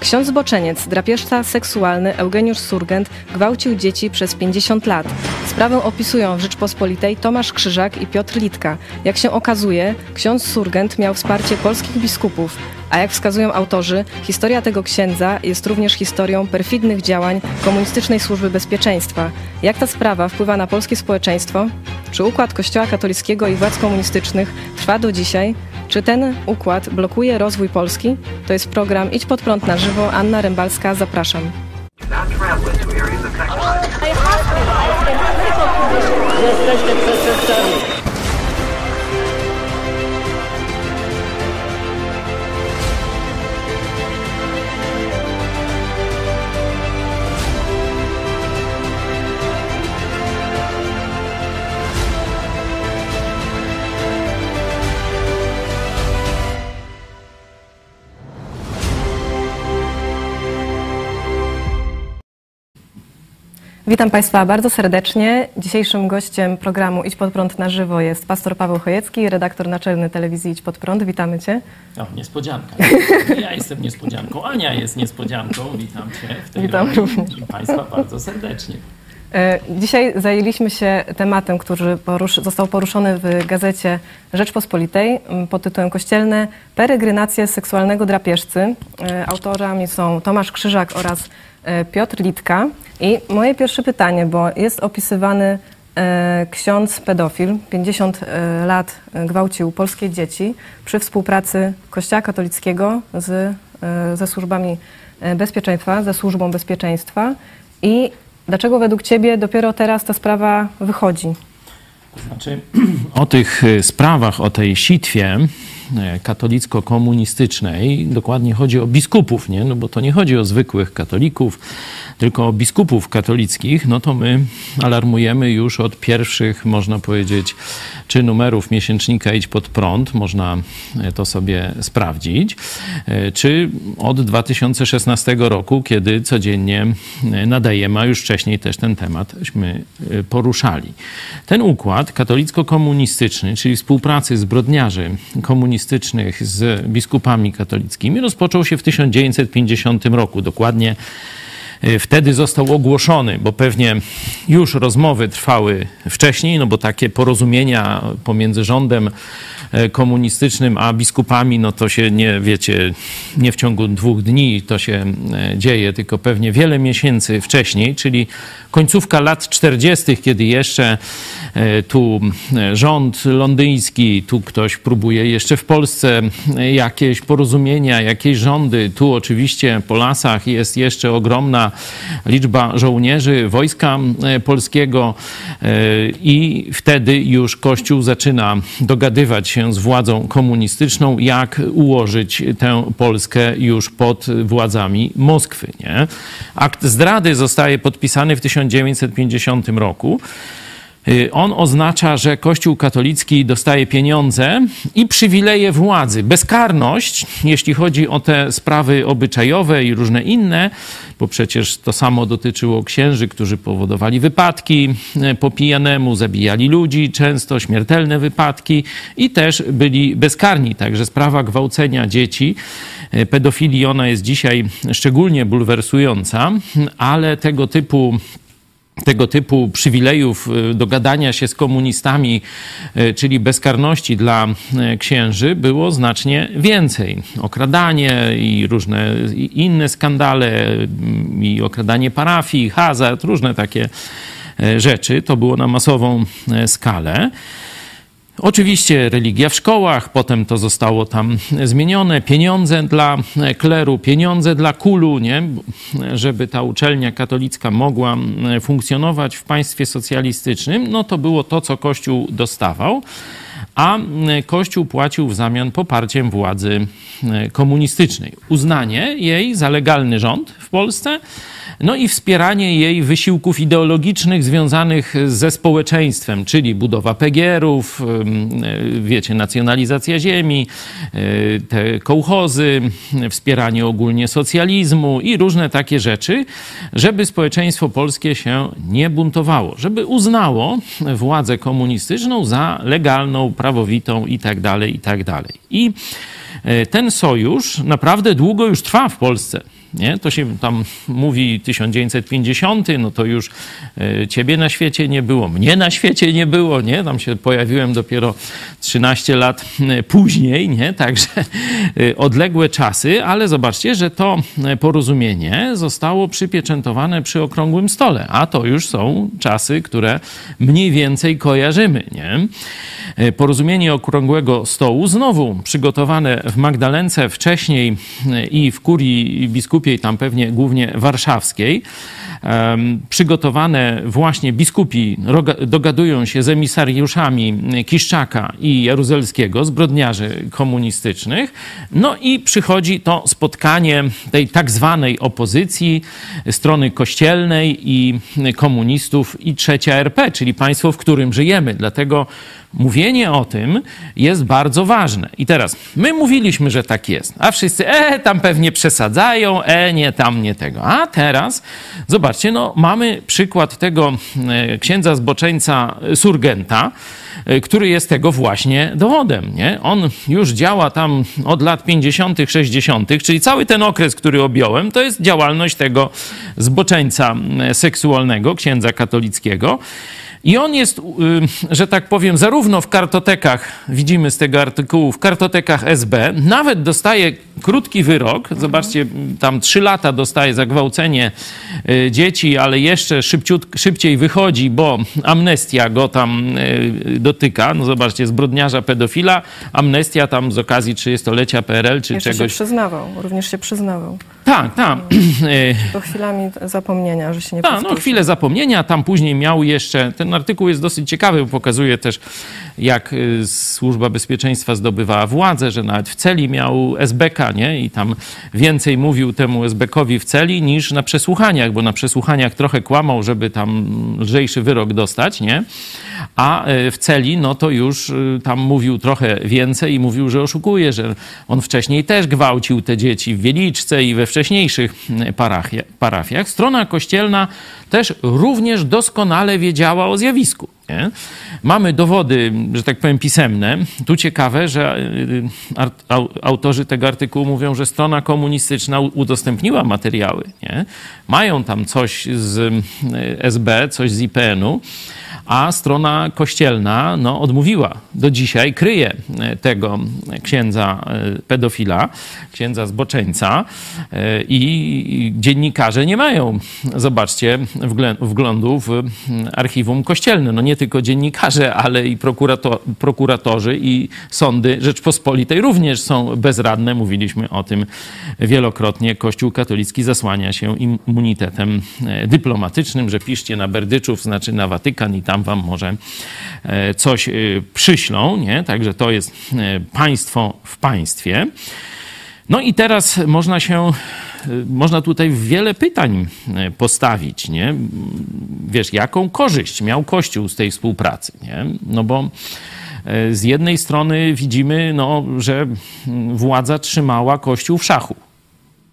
Ksiądz zboczeniec, drapieżca seksualny Eugeniusz Surgent gwałcił dzieci przez 50 lat. Sprawę opisują w Rzeczpospolitej Tomasz Krzyżak i Piotr Litka. Jak się okazuje, ksiądz Surgent miał wsparcie polskich biskupów, a jak wskazują autorzy, historia tego księdza jest również historią perfidnych działań komunistycznej służby bezpieczeństwa. Jak ta sprawa wpływa na polskie społeczeństwo? Czy układ Kościoła katolickiego i władz komunistycznych trwa do dzisiaj? Czy ten układ blokuje rozwój Polski? To jest program Idź pod prąd na żywo. Anna Rębalska, zapraszam. Witam Państwa bardzo serdecznie. Dzisiejszym gościem programu Idź pod prąd na żywo jest pastor Paweł Chojecki, redaktor naczelny telewizji Idź pod prąd. Witamy Cię. O, niespodzianka. Ja jestem niespodzianką. Ania jest niespodzianką. Witam Cię w tej Witam również. I Państwa bardzo serdecznie. E, Dzisiaj zajęliśmy się tematem, który porusz, został poruszony w gazecie Rzeczpospolitej pod tytułem Kościelne peregrinacje seksualnego drapieżcy. E, Autorami są Tomasz Krzyżak oraz Piotr Litka. I moje pierwsze pytanie, bo jest opisywany e, ksiądz pedofil, 50 e, lat e, gwałcił polskie dzieci przy współpracy Kościoła katolickiego z, e, ze służbami e, bezpieczeństwa, ze służbą bezpieczeństwa. I dlaczego według Ciebie dopiero teraz ta sprawa wychodzi? Znaczy, o tych sprawach, o tej sitwie katolicko-komunistycznej, dokładnie chodzi o biskupów, nie? No bo to nie chodzi o zwykłych katolików, tylko o biskupów katolickich, no to my alarmujemy już od pierwszych, można powiedzieć, czy numerów miesięcznika Idź pod prąd, można y, to sobie sprawdzić, y, czy od 2016 roku, kiedy codziennie y, nadajemy, a już wcześniej też ten tematśmy poruszali. Ten układ katolicko-komunistyczny, czyli współpracy zbrodniarzy komunistycznych z biskupami katolickimi, rozpoczął się w 1950 roku, dokładnie wtedy został ogłoszony, bo pewnie już rozmowy trwały wcześniej, no bo takie porozumienia pomiędzy rządem e, komunistycznym a biskupami, no to się nie, wiecie, nie w ciągu dwóch dni to się e, dzieje, tylko pewnie wiele miesięcy wcześniej, czyli końcówka lat 40., kiedy jeszcze tu e, rząd londyński, tu ktoś próbuje jeszcze w Polsce e, jakieś porozumienia, jakieś rządy. Tu oczywiście po lasach jest jeszcze ogromna liczba żołnierzy wojska e, polskiego e, i wtedy już Kościół zaczyna dogadywać się z władzą komunistyczną, jak ułożyć tę Polskę już pod władzami Moskwy. Nie? Akt zdrady zostaje podpisany w 1950 roku. Y, On oznacza, że Kościół katolicki dostaje pieniądze i przywileje władzy. Bezkarność, jeśli chodzi o te sprawy obyczajowe i różne inne, bo przecież to samo dotyczyło księży, którzy powodowali wypadki y, po pijanemu, zabijali ludzi, często śmiertelne wypadki i też byli bezkarni. Także sprawa gwałcenia dzieci, y, pedofilii, ona jest dzisiaj szczególnie bulwersująca, ale tego typu tego typu przywilejów, y, dogadania się z komunistami, y, czyli bezkarności dla y, księży, było znacznie więcej. Okradanie i różne inne skandale, mm, i okradanie parafii, hazard, różne takie rzeczy. To było na masową skalę. Oczywiście religia w szkołach, potem to zostało tam zmienione, pieniądze dla kleru, pieniądze dla kulu, nie? żeby ta uczelnia katolicka mogła funkcjonować w państwie socjalistycznym, no to było to, co Kościół dostawał, a Kościół płacił w zamian poparciem władzy komunistycznej. Uznanie jej za legalny rząd w Polsce, no i wspieranie jej wysiłków ideologicznych związanych ze społeczeństwem, czyli budowa PGR-ów, ym, wiecie, nacjonalizacja ziemi, te kołchozy, wspieranie ogólnie socjalizmu i różne takie rzeczy, żeby społeczeństwo polskie się nie buntowało, żeby uznało władzę komunistyczną za legalną, prawowitą i tak dalej, i tak dalej. I e, ten sojusz naprawdę długo już trwa w Polsce. Nie? To się tam mówi 1950, no to już e, ciebie na świecie nie było, mnie na świecie nie było, nie? Tam się pojawiłem dopiero 13 lat e, później, nie? Także e, odległe czasy, ale zobaczcie, że to porozumienie zostało przypieczętowane przy okrągłym stole, a to już są czasy, które mniej więcej kojarzymy, nie? Porozumienie okrągłego stołu znowu przygotowane w Magdalence wcześniej i w kurii biskupiej, tam pewnie głównie warszawskiej, przygotowane właśnie biskupi dogadują się z emisariuszami Kiszczaka i Jaruzelskiego, zbrodniarzy komunistycznych. No i przychodzi to spotkanie tej tak zwanej opozycji, strony kościelnej i komunistów i trzecia RP, czyli państwo, w którym żyjemy. Dlatego mówienie o tym jest bardzo ważne. I teraz, my mówiliśmy, że tak jest, a wszyscy, e, tam pewnie przesadzają, e, nie, tam nie tego. A teraz, zobaczcie, no, mamy przykład tego e, księdza zboczeńca Surgenta, e, który jest tego właśnie dowodem. Nie? On już działa tam od lat 50., 60., czyli cały ten okres, który objąłem, to jest działalność tego zboczeńca e, seksualnego, księdza katolickiego. I on jest, y, że tak powiem, zarówno w kartotekach, widzimy z tego artykułu, w kartotekach SB, nawet dostaje krótki wyrok. Zobaczcie, tam trzy lata dostaje za gwałcenie y, dzieci, ale jeszcze szybciut, szybciej wychodzi, bo amnestia go tam y, dotyka. No zobaczcie, zbrodniarza pedofila, amnestia tam z okazji 30-lecia PRL czy jeszcze czegoś. się przyznawał, również się przyznawał. Tak, tak. To chwilami zapomnienia, że się nie Tak, no chwilę zapomnienia, tam później miał jeszcze, ten artykuł jest dosyć ciekawy, pokazuje też, jak y, Służba Bezpieczeństwa zdobywała władzę, że nawet w celi miał SBK, nie? I tam więcej mówił temu SBKowi w celi niż na przesłuchaniach, bo na przesłuchaniach trochę kłamał, żeby tam lżejszy wyrok dostać, nie? A y, w celi, no to już y, tam mówił trochę więcej i mówił, że oszukuje, że on wcześniej też gwałcił te dzieci w Wieliczce i we wcześniejszych parafiach. Strona kościelna też również doskonale wiedziała o zjawisku. Nie? Mamy dowody, że tak powiem, pisemne. Tu ciekawe, że y, autorzy tego artykułu mówią, że strona komunistyczna udostępniła materiały. Nie? Mają tam coś z y, SB, coś z IPN-u a strona kościelna no, odmówiła. Do dzisiaj kryje e, tego księdza e, pedofila, księdza zboczeńca e, i dziennikarze nie mają, zobaczcie, wglądu w archiwum kościelne. No nie tylko dziennikarze, ale i prokurator, prokuratorzy i sądy Rzeczpospolitej również są bezradne. Mówiliśmy o tym wielokrotnie. Kościół katolicki zasłania się immunitetem dyplomatycznym, że piszcie na Berdyczów, znaczy na Watykan i tam tam wam może e, coś e, przyślą, nie? Także to jest e, państwo w państwie. No i teraz można się, można tutaj wiele pytań postawić, nie? Wiesz, jaką korzyść miał Kościół z tej współpracy, nie? No bo z jednej strony widzimy, no, że władza trzymała Kościół w szachu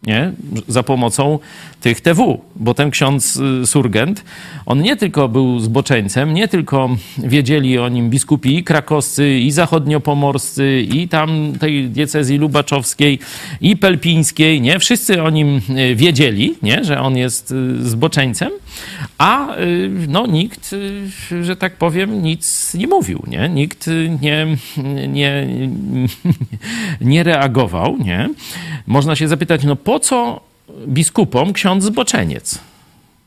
nie? za pomocą tych TW, bo ten ksiądz y, Surgent, on nie tylko był zboczeńcem, nie tylko wiedzieli o nim biskupi i krakowscy, i zachodniopomorscy, i tam tej diecezji lubaczowskiej, i pelpińskiej, nie? Wszyscy o nim y, wiedzieli, nie? Że on jest y, zboczeńcem, a no nikt, że tak powiem, nic nie mówił, nie? Nikt nie, nie, nie reagował, nie? Można się zapytać, no po co biskupom ksiądz zboczeniec?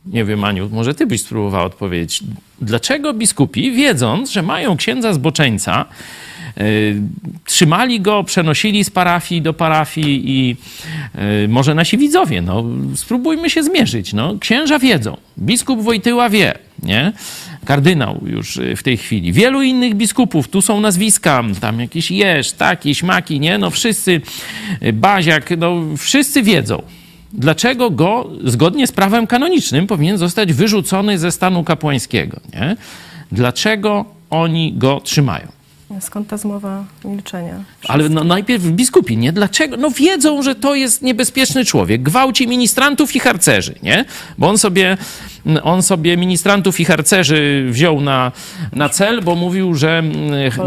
Nie wiem, Aniu, może ty byś spróbowała odpowiedzieć. Dlaczego biskupi, wiedząc, że mają księdza zboczeńca, trzymali go, przenosili z parafii do parafii i yy, może nasi widzowie, no spróbujmy się zmierzyć. No, księża wiedzą, biskup Wojtyła wie, nie? Kardynał już w tej chwili. Wielu innych biskupów, tu są nazwiska, tam jakiś Jesz, taki, śmaki, nie? No wszyscy, Baziak, no wszyscy wiedzą dlaczego go zgodnie z prawem kanonicznym powinien zostać wyrzucony ze stanu kapłańskiego. Nie? Dlaczego oni go trzymają? Skąd ta zmowa milczenia? Wszystko. Ale no, najpierw biskupi, nie? Dlaczego? No wiedzą, że to jest niebezpieczny człowiek. Gwałci ministrantów i harcerzy, nie? Bo on sobie, on sobie ministrantów i harcerzy wziął na, na cel, bo mówił, że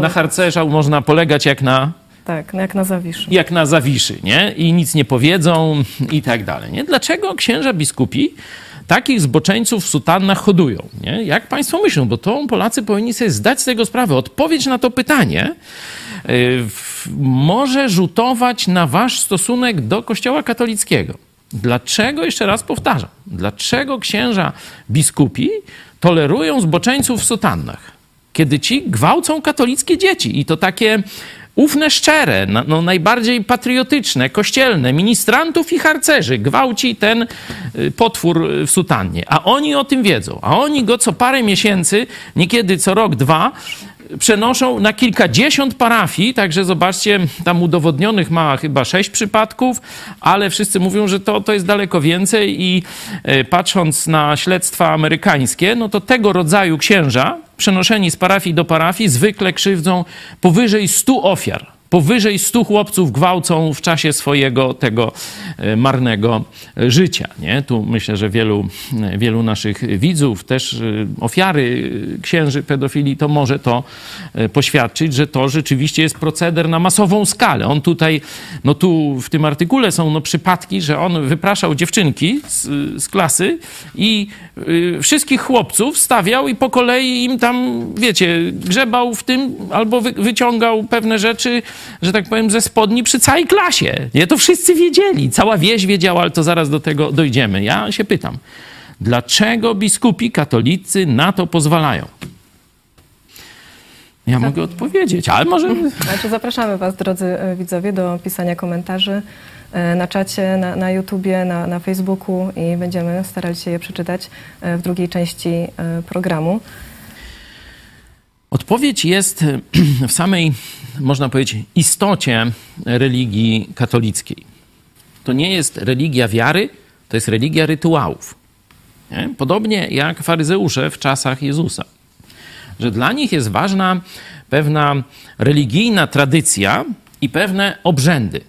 na harcerza można polegać jak na Tak, no jak na Zawiszy. Jak na Zawiszy, nie? I nic nie powiedzą i tak dalej, nie? Dlaczego księża biskupi takich zboczeńców w sutannach hodują, nie? Jak państwo myślą? Bo to Polacy powinni sobie zdać z tego sprawę. Odpowiedź na to pytanie yy, może rzutować na wasz stosunek do Kościoła katolickiego. Dlaczego, jeszcze raz powtarzam, dlaczego księża biskupi tolerują zboczeńców w sutannach? Kiedy ci gwałcą katolickie dzieci i to takie ufne, szczere, no, najbardziej patriotyczne, kościelne, ministrantów i harcerzy gwałci ten y, potwór w sutannie. A oni o tym wiedzą. A oni go co parę miesięcy, niekiedy co rok, dwa, przenoszą na kilkadziesiąt parafii, także zobaczcie, tam udowodnionych ma chyba sześć przypadków, ale wszyscy mówią, że to, to jest daleko więcej i e, patrząc na śledztwa amerykańskie, no to tego rodzaju księża, przenoszeni z parafii do parafii, zwykle krzywdzą powyżej stu ofiar powyżej 100 chłopców gwałcą w czasie swojego tego e, marnego życia. Nie? Tu myślę, że wielu, e, wielu naszych widzów, też e, ofiary księży pedofilii, to może to poświadczyć, że to rzeczywiście jest proceder na masową skalę. On tutaj, no tu w tym artykule są no przypadki, że on wypraszał dziewczynki z, z klasy i wszystkich chłopców stawiał i po kolei im tam, wiecie, grzebał w tym albo wy, wyciągał pewne rzeczy, że tak powiem, ze spodni przy całej klasie. Nie, to wszyscy wiedzieli, cała wieś wiedziała, ale to zaraz do tego dojdziemy. Ja się pytam, dlaczego biskupi katolicy na to pozwalają? Ja tak. mogę odpowiedzieć, ale może... Znaczy zapraszamy Was, drodzy e, widzowie, do pisania komentarzy e, na czacie, na, na YouTubie, na, na Facebooku i będziemy starali się je przeczytać e, w drugiej części programu. Odpowiedź jest w samej, można powiedzieć, istocie religii katolickiej. To nie jest religia wiary, to jest religia rytuałów. Nie? Podobnie jak faryzeusze w czasach Jezusa. Że dla nich jest ważna pewna religijna tradycja i pewne obrzędy.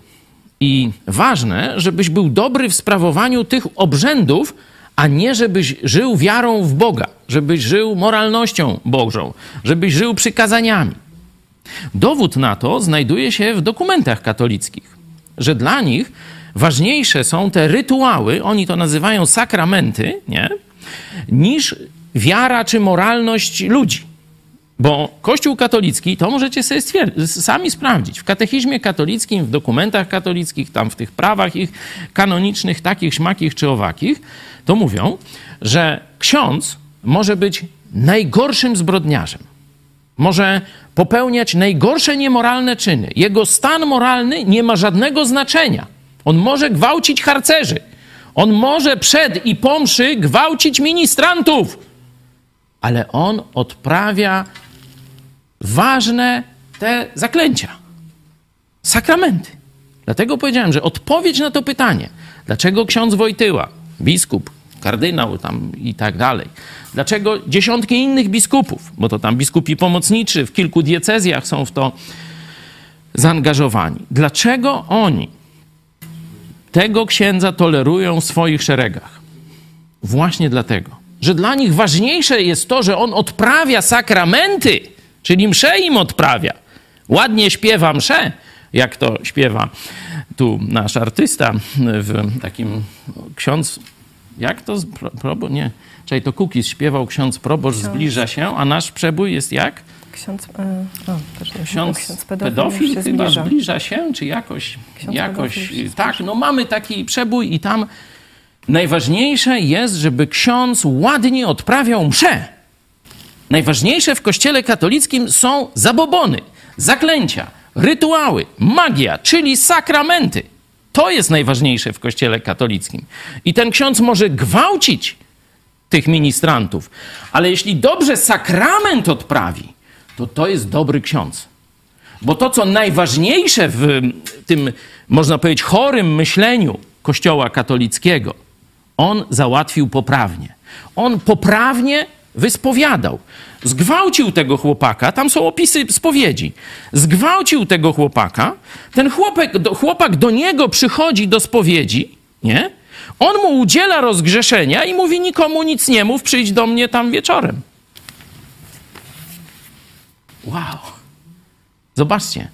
I ważne, żebyś był dobry w sprawowaniu tych obrzędów, a nie żebyś żył wiarą w Boga, żebyś żył moralnością Bożą, żebyś żył przykazaniami. Dowód na to znajduje się w dokumentach katolickich, że dla nich ważniejsze są te rytuały, oni to nazywają sakramenty, nie? niż wiara czy moralność ludzi. Bo Kościół katolicki, to możecie sobie sami sprawdzić. W katechizmie katolickim, w dokumentach katolickich, tam w tych prawach ich kanonicznych, takich, śmakich czy owakich, to mówią, że ksiądz może być najgorszym zbrodniarzem. Może popełniać najgorsze niemoralne czyny. Jego stan moralny nie ma żadnego znaczenia. On może gwałcić harcerzy. On może przed i po mszy gwałcić ministrantów. Ale on odprawia ważne te zaklęcia, sakramenty. Dlatego powiedziałem, że odpowiedź na to pytanie, dlaczego ksiądz Wojtyła, biskup, kardynał tam i tak dalej, dlaczego dziesiątki innych biskupów, bo to tam biskupi pomocniczy w kilku diecezjach są w to zaangażowani, dlaczego oni tego księdza tolerują w swoich szeregach? Właśnie dlatego, że dla nich ważniejsze jest to, że on odprawia sakramenty, Czyli mszę im odprawia. Ładnie śpiewa mszę, jak to śpiewa tu nasz artysta w takim ksiądz, jak to, probo, nie, czyli to Kukis śpiewał, ksiądz proboszcz ksiądz. zbliża się, a nasz przebój jest jak? Ksiądz, e, o, ksiądz, ksiądz pedofil, pedofil chyba zbliża. zbliża. się, czy jakoś, ksiądz jakoś tak, no mamy taki przebój i tam najważniejsze jest, żeby ksiądz ładnie odprawiał mszę. Najważniejsze w kościele katolickim są zabobony, zaklęcia, rytuały, magia, czyli sakramenty. To jest najważniejsze w kościele katolickim. I ten ksiądz może gwałcić tych ministrantów, ale jeśli dobrze sakrament odprawi, to to jest dobry ksiądz. Bo to, co najważniejsze w tym, można powiedzieć, chorym myśleniu Kościoła katolickiego, on załatwił poprawnie. On poprawnie wyspowiadał. Zgwałcił tego chłopaka, tam są opisy spowiedzi. Zgwałcił tego chłopaka, ten chłopak, chłopak do niego przychodzi do spowiedzi, nie? On mu udziela rozgrzeszenia i mówi nikomu nic nie mów, przyjdź do mnie tam wieczorem. Wow. Zobaczcie.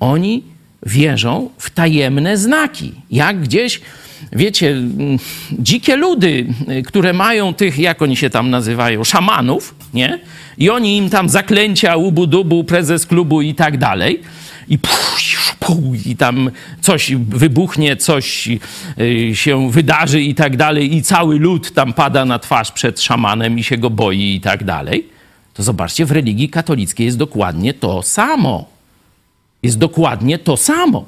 Oni wierzą w tajemne znaki. Jak gdzieś, wiecie, mm, dzikie ludy, y, które mają tych, jak oni się tam nazywają, szamanów, nie? I oni im tam zaklęcia, ubu-dubu, prezes klubu i tak dalej. I, puf, puf, i tam coś wybuchnie, coś y, się wydarzy i tak dalej, i cały lud tam pada na twarz przed szamanem i się go boi i tak dalej. To zobaczcie, w religii katolickiej jest dokładnie to samo jest dokładnie to samo.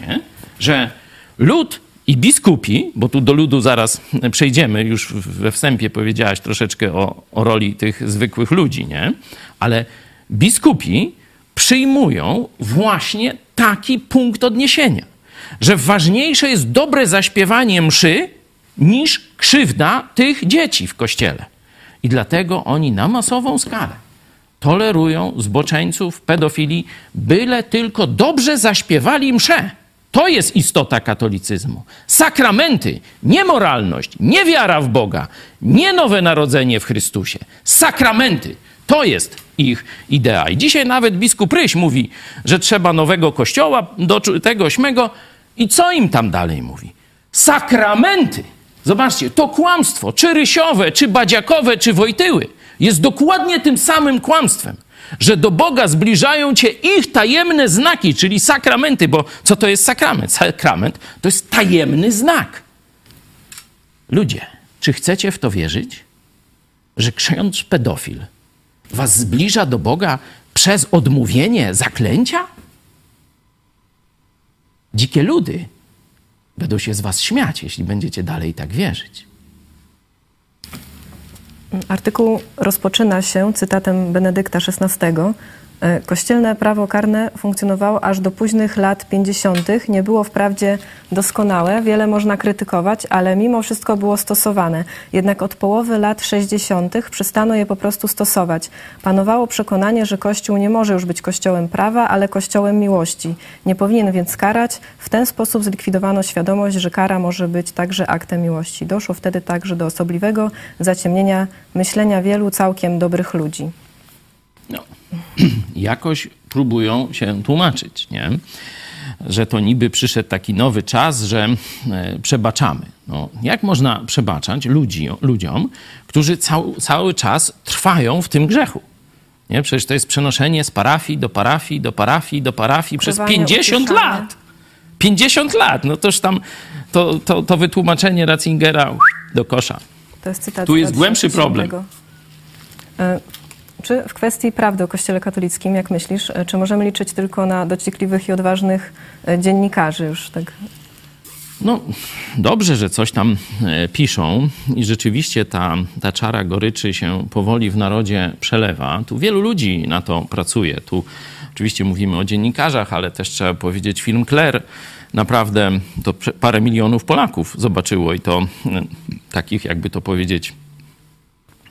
Nie? Że lud i biskupi, bo tu do ludu zaraz przejdziemy, już we wstępie powiedziałaś troszeczkę o, o roli tych zwykłych ludzi, nie? Ale biskupi przyjmują właśnie taki punkt odniesienia, że ważniejsze jest dobre zaśpiewanie mszy niż krzywda tych dzieci w kościele. I dlatego oni na masową skalę tolerują zboczeńców, pedofili, byle tylko dobrze zaśpiewali mszę. To jest istota katolicyzmu. Sakramenty, nie moralność, nie wiara w Boga, nie nowe narodzenie w Chrystusie. Sakramenty. To jest ich idea. I dzisiaj nawet biskup Ryś mówi, że trzeba nowego kościoła do tego ośmego. I co im tam dalej mówi? Sakramenty. Zobaczcie, to kłamstwo, czy rysiowe, czy badziakowe, czy wojtyły jest dokładnie tym samym kłamstwem, że do Boga zbliżają cię ich tajemne znaki, czyli sakramenty, bo co to jest sakrament? Sakrament to jest tajemny znak. Ludzie, czy chcecie w to wierzyć, że ksiądz pedofil was zbliża do Boga przez odmówienie zaklęcia? Dzikie ludy będą się z was śmiać, jeśli będziecie dalej tak wierzyć. Artykuł rozpoczyna się cytatem Benedykta XVI. E, kościelne prawo karne funkcjonowało aż do późnych lat 50. Nie było wprawdzie doskonałe, wiele można krytykować, ale mimo wszystko było stosowane. Jednak od połowy lat 60. przestano je po prostu stosować. Panowało przekonanie, że Kościół nie może już być kościołem prawa, ale kościołem miłości. Nie powinien więc karać. W ten sposób zlikwidowano świadomość, że kara może być także aktem miłości. Doszło wtedy także do osobliwego zaciemnienia myślenia wielu całkiem dobrych ludzi. No, jakoś próbują się tłumaczyć, nie? że to niby przyszedł taki nowy czas, że e, przebaczamy. No, jak można przebaczać ludzi, ludziom, którzy cał, cały czas trwają w tym grzechu? Nie? Przecież to jest przenoszenie z parafii do parafii, do parafii, do parafii przez 50 lat. 50 lat. No toż tam to, to, to wytłumaczenie Ratzingera do kosza. Jest tu jest głębszy problem. Czy w kwestii prawdy o Kościele katolickim, jak myślisz, e, czy możemy liczyć tylko na dociekliwych i odważnych e, dziennikarzy już tak? No, dobrze, że coś tam e, piszą i rzeczywiście ta, ta czara goryczy się powoli w narodzie przelewa. Tu wielu ludzi na to pracuje. Tu oczywiście mówimy o dziennikarzach, ale też trzeba powiedzieć film Claire. Naprawdę to parę milionów Polaków zobaczyło i to takich, jakby to powiedzieć,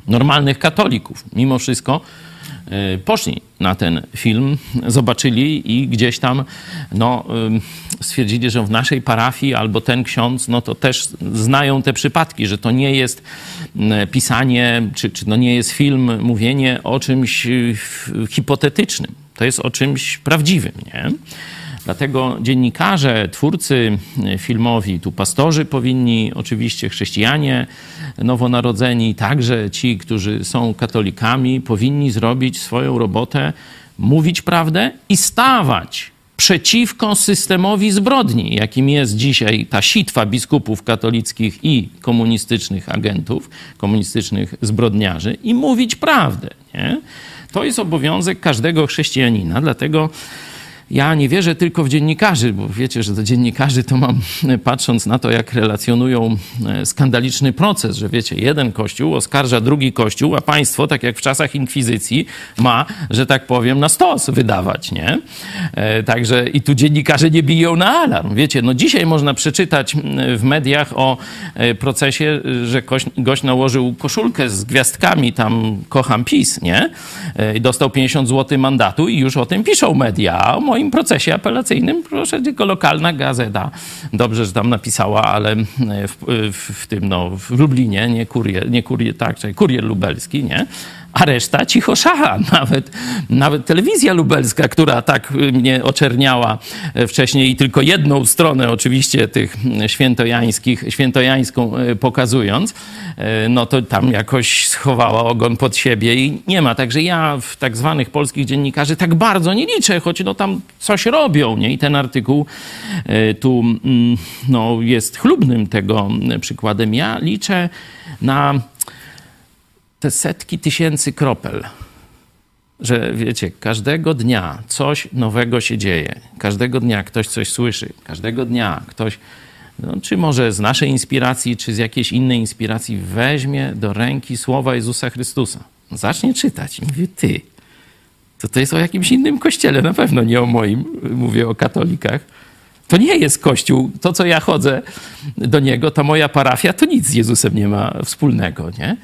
normalnych katolików. Mimo wszystko y, poszli na ten film, zobaczyli i gdzieś tam no, y, stwierdzili, że w naszej parafii albo ten ksiądz, no to też znają te przypadki, że to nie jest y, pisanie, czy, czy no nie jest film, mówienie o czymś hipotetycznym. To jest o czymś prawdziwym, nie? Dlatego dziennikarze, twórcy filmowi, tu pastorzy powinni, oczywiście chrześcijanie nowonarodzeni, także ci, którzy są katolikami, powinni zrobić swoją robotę, mówić prawdę i stawać przeciwko systemowi zbrodni, jakim jest dzisiaj ta sitwa biskupów katolickich i komunistycznych agentów, komunistycznych zbrodniarzy i mówić prawdę. Nie? To jest obowiązek każdego chrześcijanina, dlatego ja nie wierzę tylko w dziennikarzy, bo wiecie, że do dziennikarzy to mam, patrząc na to, jak relacjonują e, skandaliczny proces, że wiecie, jeden kościół oskarża drugi kościół, a państwo, tak jak w czasach inkwizycji, ma, że tak powiem, na stos wydawać, nie? E, także i tu dziennikarze nie biją na alarm. Wiecie, no dzisiaj można przeczytać w mediach o e, procesie, że gość, nałożył koszulkę z gwiazdkami, tam kocham PiS, nie? I dostał 50 zł mandatu i już o tym piszą media. A moim procesie apelacyjnym, proszę, tylko lokalna gazeta, dobrze, że tam napisała, ale w, w, w tym, no, w Lublinie, nie kurier, nie kurier, tak, czyli kurier lubelski, nie? A reszta cicho szacha. Nawet, nawet telewizja lubelska, która tak mnie oczerniała wcześniej i tylko jedną stronę oczywiście tych świętojańskich, świętojańską pokazując, no to tam jakoś schowała ogon pod siebie i nie ma. Także ja w tak zwanych polskich dziennikarzy tak bardzo nie liczę, choć no tam coś robią, nie? I ten artykuł tu mm, no, jest chlubnym tego przykładem. Ja liczę na te setki tysięcy kropel, że wiecie, każdego dnia coś nowego się dzieje, każdego dnia ktoś coś słyszy, każdego dnia ktoś, no, czy może z naszej inspiracji, czy z jakiejś innej inspiracji, weźmie do ręki słowa Jezusa Chrystusa, zacznie czytać i mówi, ty, to to jest o jakimś innym kościele, na pewno nie o moim, mówię o katolikach. To nie jest Kościół. To, co ja chodzę do niego, to moja parafia, to nic z Jezusem nie ma wspólnego, nie?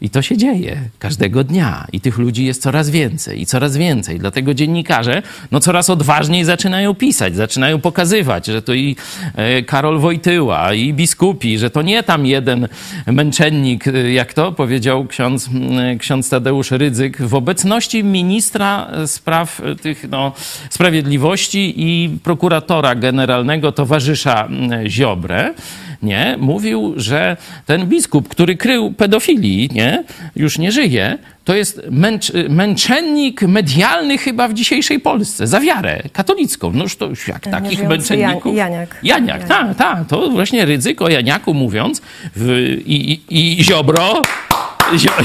I to się dzieje każdego dnia. I tych ludzi jest coraz więcej i coraz więcej. Dlatego dziennikarze no, coraz odważniej zaczynają pisać, zaczynają pokazywać, że to i e, Karol Wojtyła, i biskupi, że to nie tam jeden męczennik, e, jak to powiedział ksiądz, ksiądz Tadeusz Rydzyk, w obecności ministra spraw tych no, sprawiedliwości i prokuratora generalnego towarzysza Ziobrę nie, mówił, że ten biskup, który krył pedofilii, nie, już nie żyje, to jest męcz, męczennik medialny chyba w dzisiejszej Polsce, za wiarę katolicką. Noż to jak takich męczenników... Janiak. Janiak, tak, tak. To właśnie ryzyko Janiaku mówiąc w, i, i, i Ziobro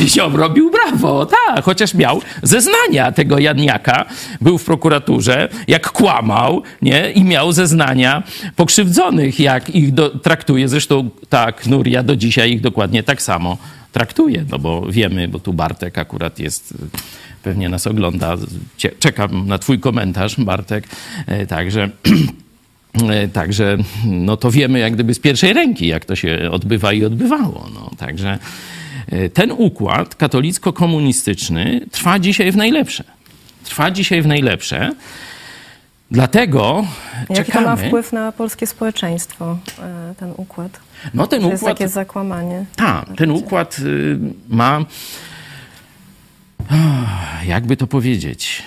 Ziobro bił brawo, tak, chociaż miał zeznania tego Janiaka, był w prokuraturze, jak kłamał, nie, i miał zeznania pokrzywdzonych, jak ich do, traktuje, zresztą tak, Nuria do dzisiaj ich dokładnie tak samo traktuje, no bo wiemy, bo tu Bartek akurat jest pewnie nas ogląda. Czekam na Twój komentarz, Bartek. E, także. E, także no to wiemy jak gdyby z pierwszej ręki, jak to się odbywa i odbywało. No, także ten układ katolicko-komunistyczny trwa dzisiaj w najlepsze. Trwa dzisiaj w najlepsze. Dlatego Jaki czekamy. to ma wpływ na polskie społeczeństwo, e, ten układ? No ten to układ... jest takie zakłamanie. Tak, ten układ y, ma... Jakby to powiedzieć...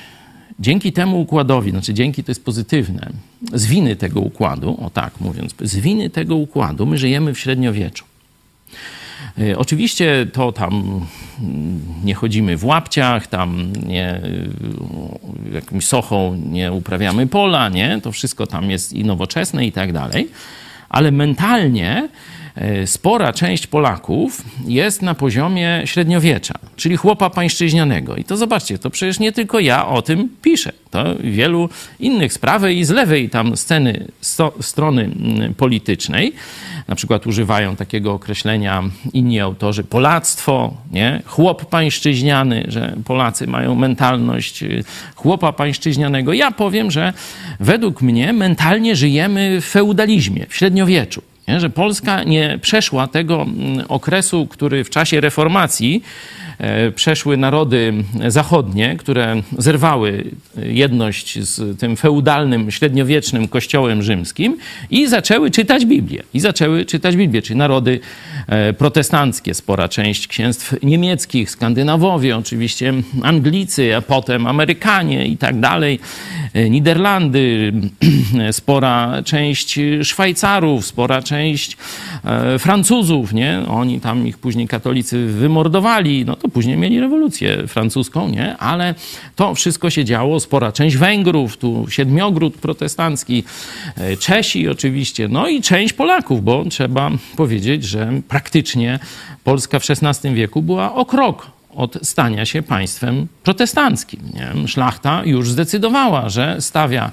Dzięki temu układowi, znaczy dzięki to jest pozytywne, z winy tego układu, o tak mówiąc, z winy tego układu my żyjemy w średniowieczu. E, oczywiście to tam mm, nie chodzimy w łapciach, tam nie jakimś sochą nie uprawiamy pola, nie? To wszystko tam jest i nowoczesne i tak dalej. Ale mentalnie e, spora część Polaków jest na poziomie średniowiecza, czyli chłopa pańszczyźnianego. I to zobaczcie, to przecież nie tylko ja o tym piszę. To wielu innych z prawej i z lewej tam sceny, sto, strony mm, politycznej na przykład używają takiego określenia inni autorzy, polactwo, nie? chłop pańszczyźniany, że Polacy mają mentalność y, chłopa pańszczyźnianego. Ja powiem, że według mnie mentalnie żyjemy w feudalizmie, w średniowieczu. Nie? Że Polska nie przeszła tego mm, okresu, który w czasie reformacji E, przeszły narody zachodnie, które zerwały jedność z tym feudalnym, średniowiecznym kościołem rzymskim i zaczęły czytać Biblię. I zaczęły czytać Biblię, czyli narody e, protestanckie, spora część księstw niemieckich, Skandynawowie, oczywiście Anglicy, a potem Amerykanie i tak dalej, e, Niderlandy, spora część Szwajcarów, spora część Francuzów, nie? Oni tam ich później katolicy wymordowali, no to później mieli rewolucję francuską, nie? Ale to wszystko się działo, spora część Węgrów, tu siedmiogród protestancki, e, Czesi oczywiście, no i część Polaków, bo trzeba powiedzieć, że praktycznie Polska w XVI wieku była o krok od stania się państwem protestanckim. Nie? Szlachta już zdecydowała, że stawia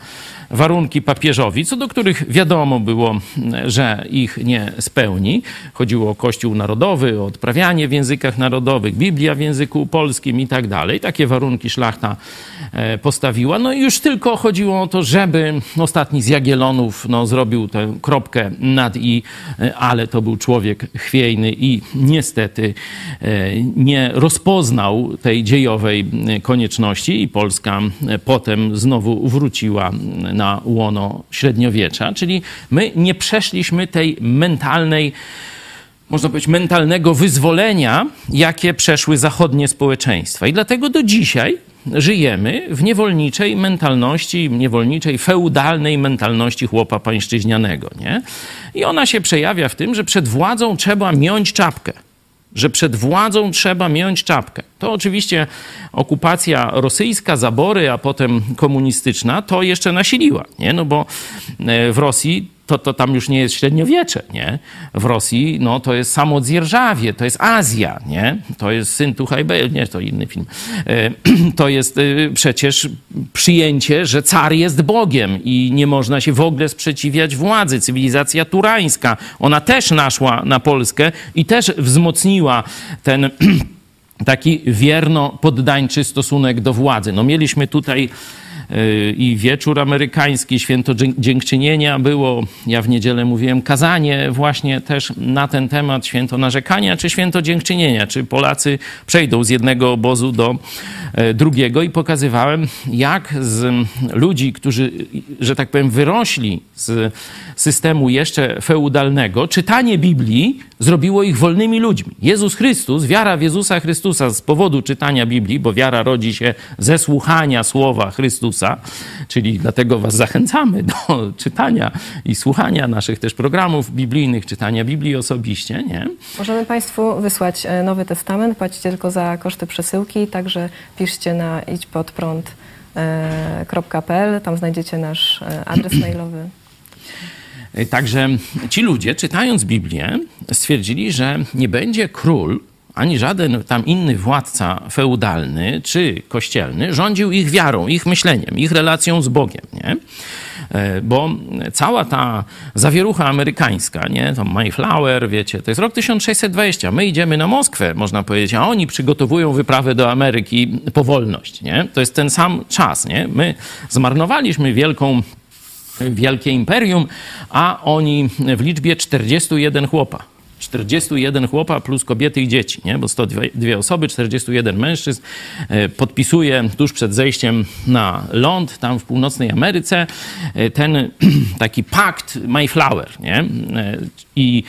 warunki papieżowi, co do których wiadomo było, że ich nie spełni. Chodziło o Kościół Narodowy, o odprawianie w językach narodowych, Biblia w języku polskim i tak dalej. Takie warunki szlachta e, postawiła. No i już tylko chodziło o to, żeby ostatni z Jagielonów no, zrobił tę kropkę nad i, e, ale to był człowiek chwiejny i niestety e, nie rozpoznał tej dziejowej konieczności i Polska potem znowu wróciła na łono średniowiecza, czyli my nie przeszliśmy tej mentalnej można powiedzieć, mentalnego wyzwolenia, jakie przeszły zachodnie społeczeństwa. I dlatego do dzisiaj żyjemy w niewolniczej mentalności, niewolniczej, feudalnej mentalności chłopa pańszczyźnianego. Nie? I ona się przejawia w tym, że przed władzą trzeba miąć czapkę że przed władzą trzeba mieć czapkę. To oczywiście okupacja rosyjska, zabory, a potem komunistyczna to jeszcze nasiliła, nie? No bo e, w Rosji to, to tam już nie jest średniowiecze, nie? W Rosji, no to jest samo Dzierżawie, to jest Azja, nie? To jest syn Tuchajbe, nie, to inny film. E, to jest e, przecież przyjęcie, że car jest Bogiem i nie można się w ogóle sprzeciwiać władzy. Cywilizacja turańska, ona też naszła na Polskę i też wzmocniła ten taki wierno poddańczy stosunek do władzy. No mieliśmy tutaj Y, i wieczór amerykański, święto dziękczynienia było. Ja w niedzielę mówiłem kazanie właśnie też na ten temat, święto narzekania czy święto dziękczynienia, czy Polacy przejdą z jednego obozu do e, drugiego i pokazywałem, jak z ludzi, którzy, że tak powiem, wyrośli z systemu jeszcze feudalnego, czytanie Biblii zrobiło ich wolnymi ludźmi. Jezus Chrystus, wiara w Jezusa Chrystusa z powodu czytania Biblii, bo wiara rodzi się ze słuchania słowa Chrystusa, czyli dlatego Was zachęcamy do czytania i słuchania naszych też programów biblijnych, czytania Biblii osobiście. Nie? Możemy Państwu wysłać e, Nowy Testament, płacicie tylko za koszty przesyłki, także piszcie na idźpodprąd.pl, tam znajdziecie nasz e, adres mailowy. Także ci ludzie, czytając Biblię, stwierdzili, że nie będzie król ani żaden tam inny władca feudalny czy kościelny rządził ich wiarą, ich myśleniem, ich relacją z Bogiem, nie? E, bo cała ta zawierucha amerykańska, nie? To Mayflower, wiecie, to jest rok 1620. My idziemy na Moskwę, można powiedzieć, a oni przygotowują wyprawę do Ameryki po wolność, nie? To jest ten sam czas, nie? My zmarnowaliśmy wielką wielkie imperium, a oni w liczbie 41 chłopa. 41 chłopa plus kobiety i dzieci, nie? bo 102 osoby, 41 mężczyzn e, podpisuje tuż przed zejściem na ląd, tam w północnej Ameryce, e, ten taki pakt Mayflower. Nie? E, I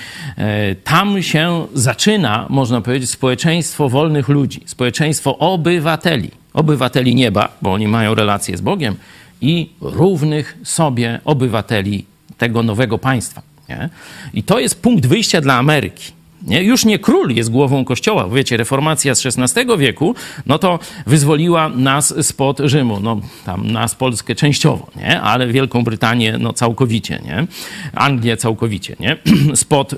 tam się zaczyna, można powiedzieć, społeczeństwo wolnych ludzi, społeczeństwo obywateli, obywateli nieba, bo oni mają relacje z Bogiem, i równych sobie obywateli tego nowego państwa. Nie? I to jest punkt wyjścia dla Ameryki. Nie? Już nie król jest głową kościoła. Wiecie, reformacja z XVI wieku, no to wyzwoliła nas spod Rzymu. No tam nas Polskę częściowo, nie? Ale Wielką Brytanię no całkowicie, nie? Anglię całkowicie, nie? Spod,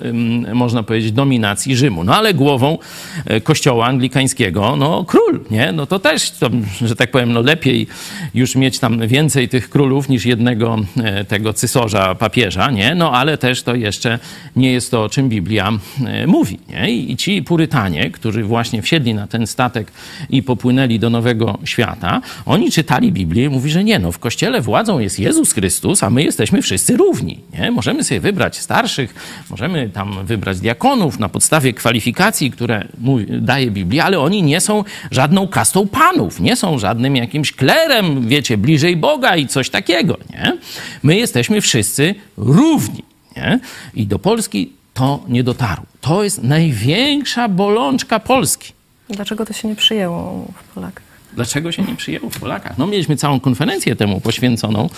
można powiedzieć, dominacji Rzymu. No ale głową e, kościoła anglikańskiego, no król, nie? No to też, to, że tak powiem, no lepiej już mieć tam więcej tych królów niż jednego e, tego cysarza, papieża, nie? No ale też to jeszcze nie jest to, o czym Biblia e, mówi. Nie? I ci Purytanie, którzy właśnie wsiedli na ten statek i popłynęli do Nowego Świata, oni czytali Biblię i mówi, że nie, no w Kościele władzą jest Jezus Chrystus, a my jesteśmy wszyscy równi. Nie? Możemy sobie wybrać starszych, możemy tam wybrać diakonów na podstawie kwalifikacji, które daje Biblia, ale oni nie są żadną kastą panów, nie są żadnym jakimś klerem, wiecie, bliżej Boga i coś takiego. Nie? My jesteśmy wszyscy równi. Nie? I do Polski to nie dotarło. To jest największa bolączka Polski. Dlaczego to się nie przyjęło w Polakach? Dlaczego się nie przyjęło w Polakach? No mieliśmy całą konferencję temu poświęconą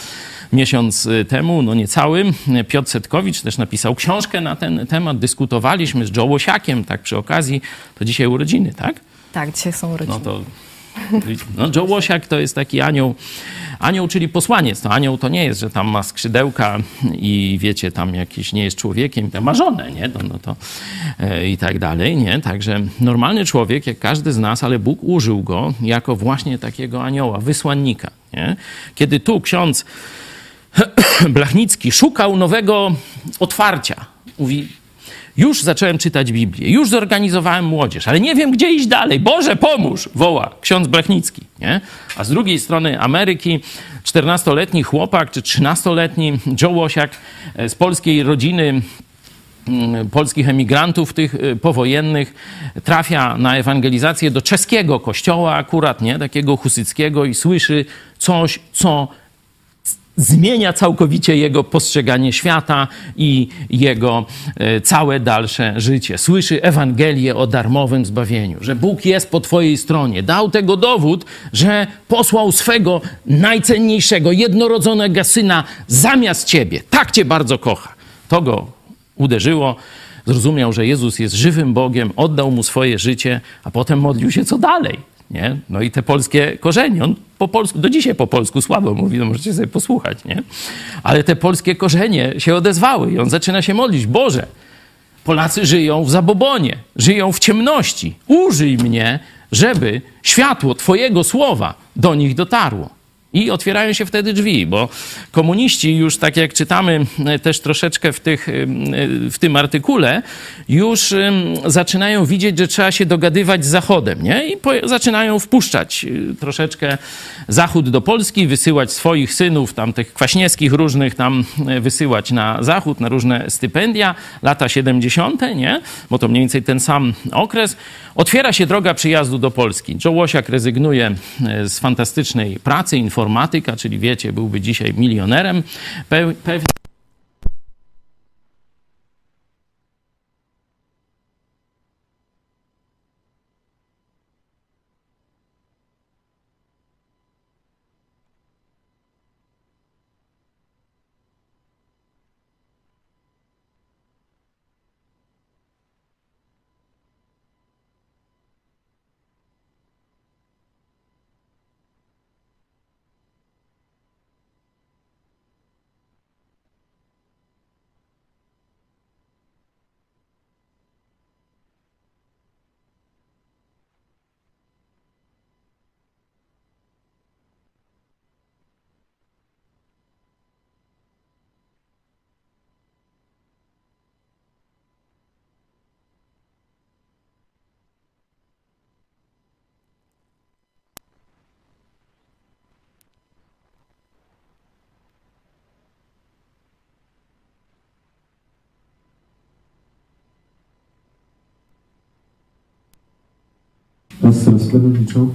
miesiąc y, temu, no niecałym. Piotr Setkowicz też napisał książkę na ten temat. Dyskutowaliśmy z Joe Łosiakiem, tak przy okazji. To dzisiaj urodziny, tak? Tak, dzisiaj są urodziny. No to no, Joe Łosiak to jest taki anioł, anioł, czyli posłaniec. No, anioł to nie jest, że tam ma skrzydełka i wiecie, tam jakiś nie jest człowiekiem, ma żonę, nie? No, no to e, i tak dalej, nie? Także normalny człowiek, jak każdy z nas, ale Bóg użył go jako właśnie takiego anioła, wysłannika, nie? Kiedy tu ksiądz Blachnicki szukał nowego otwarcia, mówi, już zacząłem czytać Biblię, już zorganizowałem młodzież, ale nie wiem, gdzie iść dalej. Boże, pomóż! woła ksiądz Brachnicki. Nie? A z drugiej strony Ameryki 14-letni chłopak czy 13-letni Joe Łosiak e, z polskiej rodziny mm, polskich emigrantów tych e, powojennych trafia na ewangelizację do czeskiego kościoła akurat, nie? Takiego husyckiego i słyszy coś, co zmienia całkowicie jego postrzeganie świata i jego e, całe dalsze życie. Słyszy Ewangelię o darmowym zbawieniu, że Bóg jest po Twojej stronie. Dał tego dowód, że posłał swego najcenniejszego, jednorodzonego syna zamiast Ciebie. Tak Cię bardzo kocha. To go uderzyło. Zrozumiał, że Jezus jest żywym Bogiem, oddał mu swoje życie, a potem modlił się co dalej. Nie? No i te polskie korzenie. On po polsku, do dzisiaj po polsku słabo mówi, no możecie sobie posłuchać, nie? Ale te polskie korzenie się odezwały i on zaczyna się modlić. Boże, Polacy żyją w zabobonie, żyją w ciemności. Użyj mnie, żeby światło Twojego słowa do nich dotarło. I otwierają się wtedy drzwi, bo komuniści już, tak jak czytamy e, też troszeczkę w, tych, e, w tym artykule, już zaczynają widzieć, że trzeba się dogadywać z Zachodem, nie? I po, zaczynają wpuszczać e, troszeczkę Zachód do Polski, wysyłać swoich synów, tam tych kwaśniewskich różnych, tam wysyłać na Zachód, na różne stypendia, lata 70., nie? Bo to mniej więcej ten sam okres. Otwiera się droga przyjazdu do Polski. Joe Łosiak rezygnuje z fantastycznej pracy, informatyka, czyli wiecie, byłby dzisiaj milionerem. Pewnie Pastor Sledowniczą.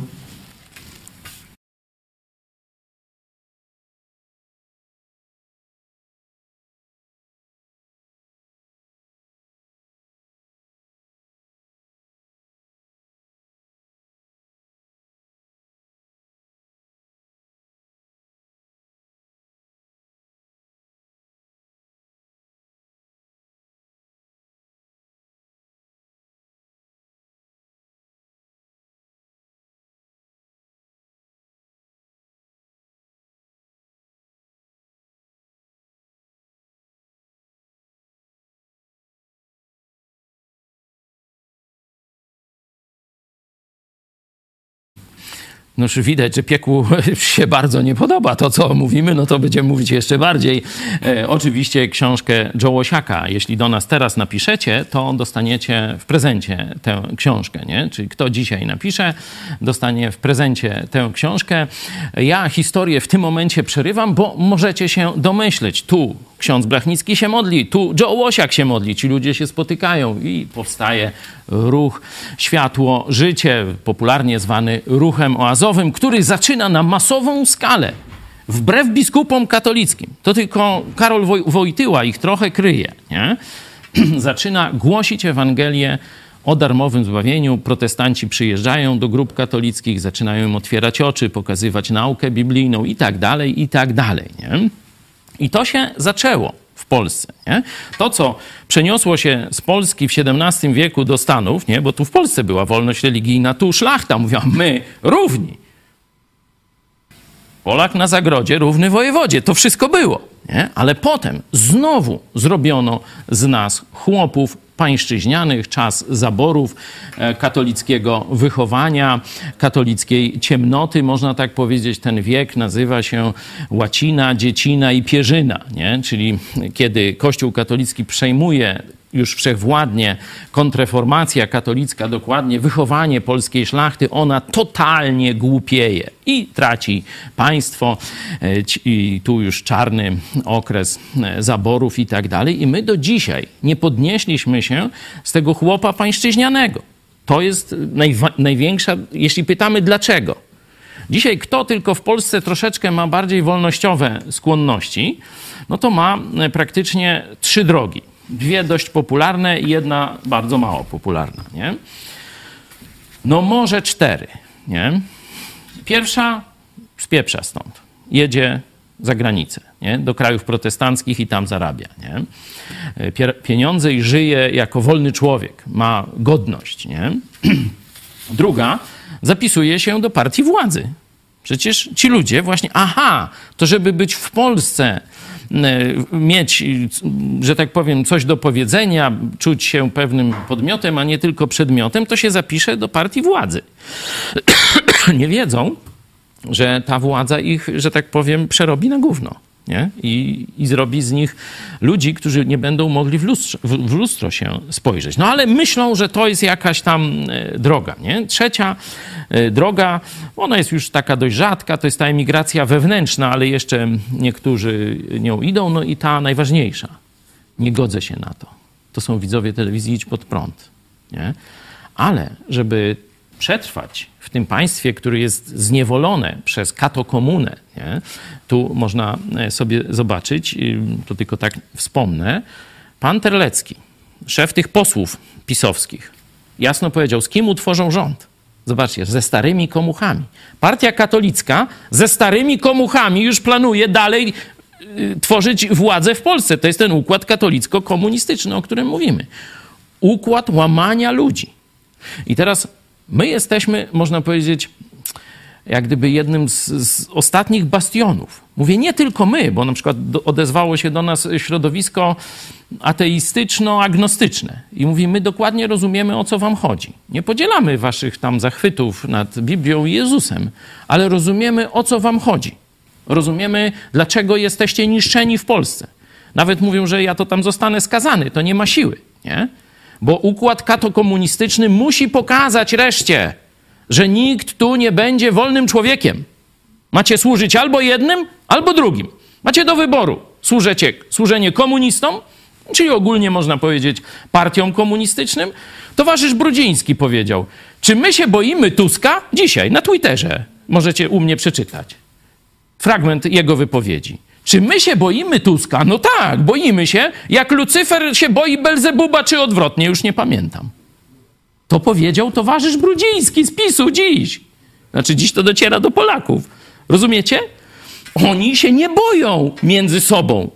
No już widać, że piekłu się bardzo nie podoba to, co mówimy, no to będziemy mówić jeszcze bardziej. E, oczywiście książkę Joe Łosiaka. Jeśli do nas teraz napiszecie, to dostaniecie w prezencie tę książkę, nie? Czyli kto dzisiaj napisze, dostanie w prezencie tę książkę. Ja historię w tym momencie przerywam, bo możecie się domyśleć. Tu ksiądz Brachnicki się modli, tu Joe Łosiak się modli, ci ludzie się spotykają i powstaje ruch Światło Życie, popularnie zwany ruchem oazowym, który zaczyna na masową skalę, wbrew biskupom katolickim. To tylko Karol Woj Wojtyła ich trochę kryje, nie? zaczyna głosić Ewangelię o darmowym zbawieniu. Protestanci przyjeżdżają do grup katolickich, zaczynają im otwierać oczy, pokazywać naukę biblijną i tak dalej, i tak dalej. Nie? I to się zaczęło w Polsce. Nie? To, co przeniosło się z Polski w XVII wieku do Stanów, nie? bo tu w Polsce była wolność religijna, tu szlachta mówiła, my równi. Polak na zagrodzie, równy wojewodzie. To wszystko było. Nie? Ale potem znowu zrobiono z nas chłopów pańszczyźnianych, czas zaborów, e, katolickiego wychowania, katolickiej ciemnoty, można tak powiedzieć. Ten wiek nazywa się łacina, dziecina i pierzyna, nie? czyli kiedy Kościół katolicki przejmuje już wszechwładnie kontreformacja katolicka, dokładnie wychowanie polskiej szlachty, ona totalnie głupieje i traci państwo. E, I tu już czarny okres e, zaborów i tak dalej. I my do dzisiaj nie podnieśliśmy się z tego chłopa pańszczyźnianego. To jest największa, jeśli pytamy dlaczego, Dzisiaj kto tylko w Polsce troszeczkę ma bardziej wolnościowe skłonności, no to ma e, praktycznie trzy drogi. Dwie dość popularne i jedna bardzo mało popularna, nie? No może cztery, nie? Pierwsza spieprza stąd. Jedzie za granicę, nie? do krajów protestanckich i tam zarabia. Nie? Pieniądze i żyje jako wolny człowiek, ma godność. Nie? Druga zapisuje się do partii władzy. Przecież ci ludzie właśnie, aha, to żeby być w Polsce, mieć, że tak powiem, coś do powiedzenia, czuć się pewnym podmiotem, a nie tylko przedmiotem, to się zapisze do partii władzy. nie wiedzą, że ta władza ich, że tak powiem, przerobi na gówno. Nie? I, I zrobi z nich ludzi, którzy nie będą mogli w lustro, w, w lustro się spojrzeć. No ale myślą, że to jest jakaś tam e, droga. Nie? Trzecia e, droga, ona jest już taka dość rzadka, to jest ta emigracja wewnętrzna, ale jeszcze niektórzy nią idą. No i ta najważniejsza. Nie godzę się na to. To są widzowie telewizji Idź Pod Prąd. Nie? Ale żeby przetrwać w tym państwie, które jest zniewolone przez katokomunę, nie? Tu można e, sobie zobaczyć, to tylko tak wspomnę, pan Terlecki, szef tych posłów pisowskich, jasno powiedział, z kim utworzą rząd. Zobaczcie, ze starymi komuchami. Partia katolicka ze starymi komuchami już planuje dalej y, tworzyć władzę w Polsce. To jest ten układ katolicko-komunistyczny, o którym mówimy. Układ łamania ludzi. I teraz My jesteśmy, można powiedzieć, jak gdyby jednym z, z, ostatnich bastionów. Mówię nie tylko my, bo na przykład do, odezwało się do nas środowisko ateistyczno-agnostyczne i mówi, my dokładnie rozumiemy, o co wam chodzi. Nie podzielamy waszych tam zachwytów nad Biblią i Jezusem, ale rozumiemy, o co wam chodzi. Rozumiemy, dlaczego jesteście niszczeni w Polsce. Nawet mówią, że ja to tam zostanę skazany, to nie ma siły, nie? Bo układ katokomunistyczny musi pokazać reszcie, że nikt tu nie będzie wolnym człowiekiem. Macie służyć albo jednym, albo drugim. Macie do wyboru. Służycie, służenie komunistom, czyli ogólnie można powiedzieć partiom komunistycznym. Towarzysz Brudziński powiedział, czy my się boimy Tuska? Dzisiaj na Twitterze możecie u mnie przeczytać. Fragment jego wypowiedzi. Czy my się boimy Tuska? No tak, boimy się, jak Lucyfer się boi Belzebuba, czy odwrotnie, już nie pamiętam. To powiedział towarzysz Brudziński z PiSu dziś. Znaczy, dziś to dociera do Polaków. Rozumiecie? Oni się nie boją między sobą.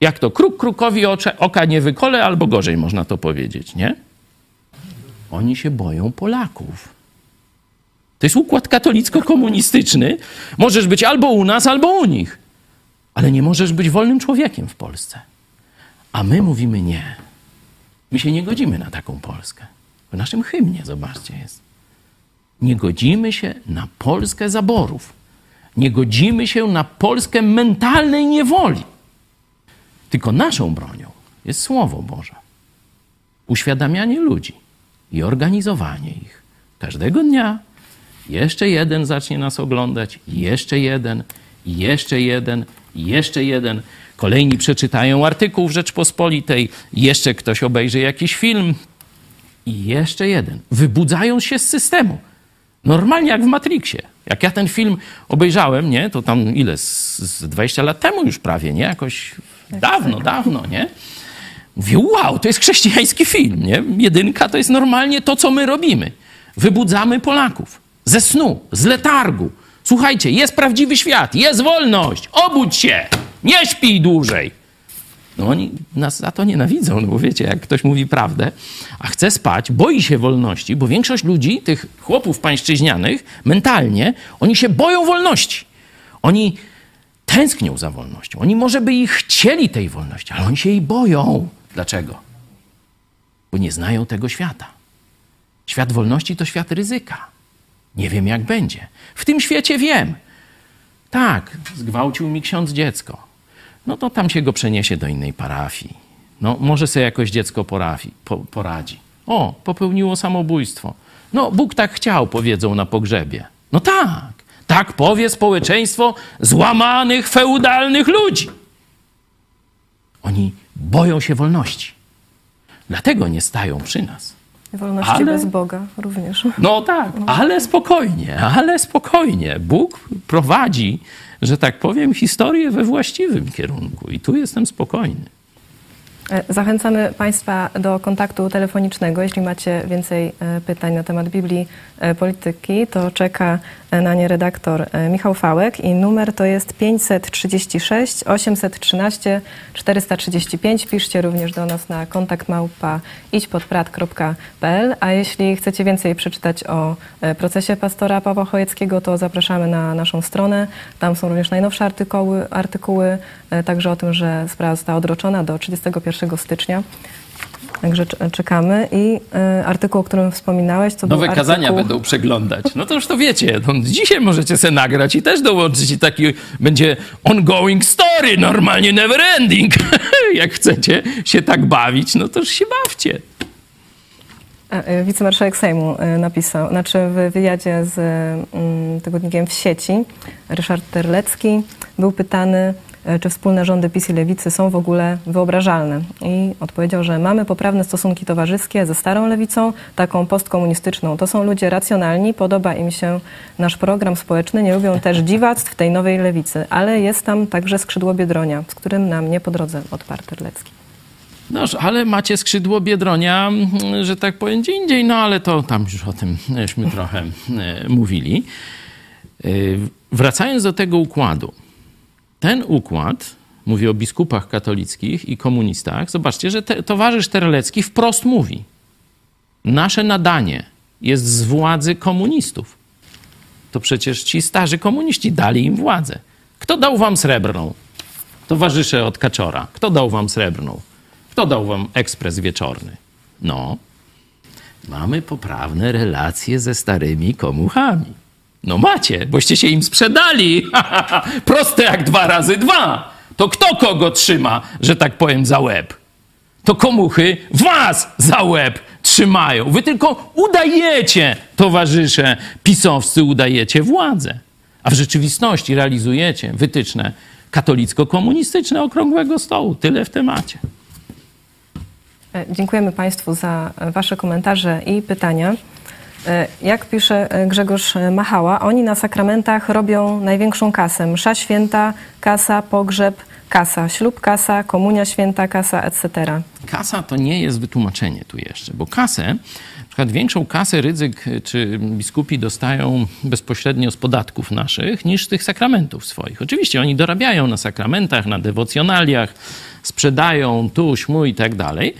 Jak to? Kruk krukowi ocze, oka nie wykole, albo gorzej można to powiedzieć, nie? Oni się boją Polaków. To jest układ katolicko-komunistyczny. Możesz być albo u nas, albo u nich. Ale nie możesz być wolnym człowiekiem w Polsce. A my mówimy nie. My się nie godzimy na taką Polskę. W naszym hymnie, zobaczcie, jest. Nie godzimy się na Polskę zaborów. Nie godzimy się na Polskę mentalnej niewoli. Tylko naszą bronią jest Słowo Boże. Uświadamianie ludzi i organizowanie ich każdego dnia jeszcze jeden zacznie nas oglądać, jeszcze jeden, jeszcze jeden, jeszcze jeden. Kolejni przeczytają artykuł w Rzeczpospolitej, jeszcze ktoś obejrzy jakiś film i jeszcze jeden. Wybudzają się z systemu. Normalnie jak w Matrixie. Jak ja ten film obejrzałem, nie, to tam ile, z, z 20 lat temu już prawie, nie? Jakoś dawno, dawno, nie? Mówię, wow, to jest chrześcijański film, nie? Jedynka to jest normalnie to, co my robimy. Wybudzamy Polaków ze snu, z letargu. Słuchajcie, jest prawdziwy świat, jest wolność, obudź się, nie śpij dłużej. No oni nas za to nienawidzą, no bo wiecie, jak ktoś mówi prawdę, a chce spać, boi się wolności, bo większość ludzi, tych chłopów pańszczyźnianych, mentalnie, oni się boją wolności. Oni tęsknią za wolnością. Oni może by ich chcieli tej wolności, ale oni się jej boją. Dlaczego? Bo nie znają tego świata. Świat wolności to świat ryzyka. Nie wiem, jak będzie. W tym świecie wiem. Tak, zgwałcił mi ksiądz dziecko. No to tam się go przeniesie do innej parafii. No, może sobie jakoś dziecko porafi, po, poradzi. O, popełniło samobójstwo. No, Bóg tak chciał, powiedzą na pogrzebie. No tak, tak powie społeczeństwo złamanych, feudalnych ludzi. Oni boją się wolności. Dlatego nie stają przy nas. Wolności Ale- bez Boga również. No tak, ale spokojnie, ale spokojnie. Bóg prowadzi, że tak powiem, historię we właściwym kierunku i tu jestem spokojny. E, Zachęcamy Państwa do kontaktu telefonicznego. Jeśli macie więcej e, pytań na temat Biblii e, Polityki, to czeka na nie redaktor Michał Fałek i numer to jest 536 813 435. Piszcie również do nas na kontakt małpa. A jeśli chcecie więcej przeczytać o procesie pastora Pawła Chojeckiego, to zapraszamy na naszą stronę. Tam są również najnowsze artykuły, artykuły także o tym, że sprawa została odroczona do 31 stycznia. Także cz- czekamy. I e, artykuł, o którym wspominałeś, to Nowe był kazania artykuł... będą przeglądać. No to już to wiecie. No, dzisiaj możecie se nagrać i też dołączyć i taki będzie ongoing story, normalnie never ending. Jak chcecie się tak bawić, no to już się bawcie. E, e, Wicemarszałek Sejmu e, napisał, znaczy w wywiadzie z mm, tygodnikiem w sieci, Ryszard Terlecki był pytany, e, czy wspólne rządy PiS i Lewicy są w ogóle wyobrażalne. I odpowiedział, że mamy poprawne stosunki towarzyskie ze starą lewicą, taką postkomunistyczną. To są ludzie racjonalni, podoba im się nasz program społeczny, nie lubią też dziwactw tej nowej lewicy, ale jest tam także skrzydło Biedronia, z którym nam nie po drodze odparł Terlecki. Noż, ale macie skrzydło Biedronia, że tak powiem, gdzie indziej, no ale to tam już o tym żeśmy trochę e, mówili. E, Wracając do tego układu. Ten układ, mówię o biskupach katolickich i komunistach, zobaczcie, że te, towarzysz Terlecki wprost mówi. Nasze nadanie jest z władzy komunistów. To przecież ci starzy komuniści dali im władzę. Kto dał wam srebrną? Towarzysze od Kaczora. Kto dał wam srebrną? Kto dał wam ekspres wieczorny? No, mamy poprawne relacje ze starymi komuchami. No macie, boście się im sprzedali. Proste jak dwa razy dwa. To kto kogo trzyma, że tak powiem, za łeb? To komuchy was za łeb trzymają. Wy tylko udajecie, towarzysze pisowscy, udajecie władzę. A w rzeczywistości realizujecie wytyczne katolicko-komunistyczne okrągłego stołu. Tyle w temacie. E, Dziękujemy Państwu za Wasze komentarze i pytania. E, Jak pisze e, Grzegorz Machała, oni na sakramentach robią największą kasę. Msza święta, kasa, pogrzeb, kasa, ślub, kasa, komunia święta, kasa, etc. Kasa to nie jest wytłumaczenie tu jeszcze, bo kasę, przykład większą kasę Rydzyk czy biskupi dostają bezpośrednio z podatków naszych niż z tych sakramentów swoich. Oczywiście oni dorabiają na sakramentach, na dewocjonaliach, sprzedają tu, śmu i tak dalej,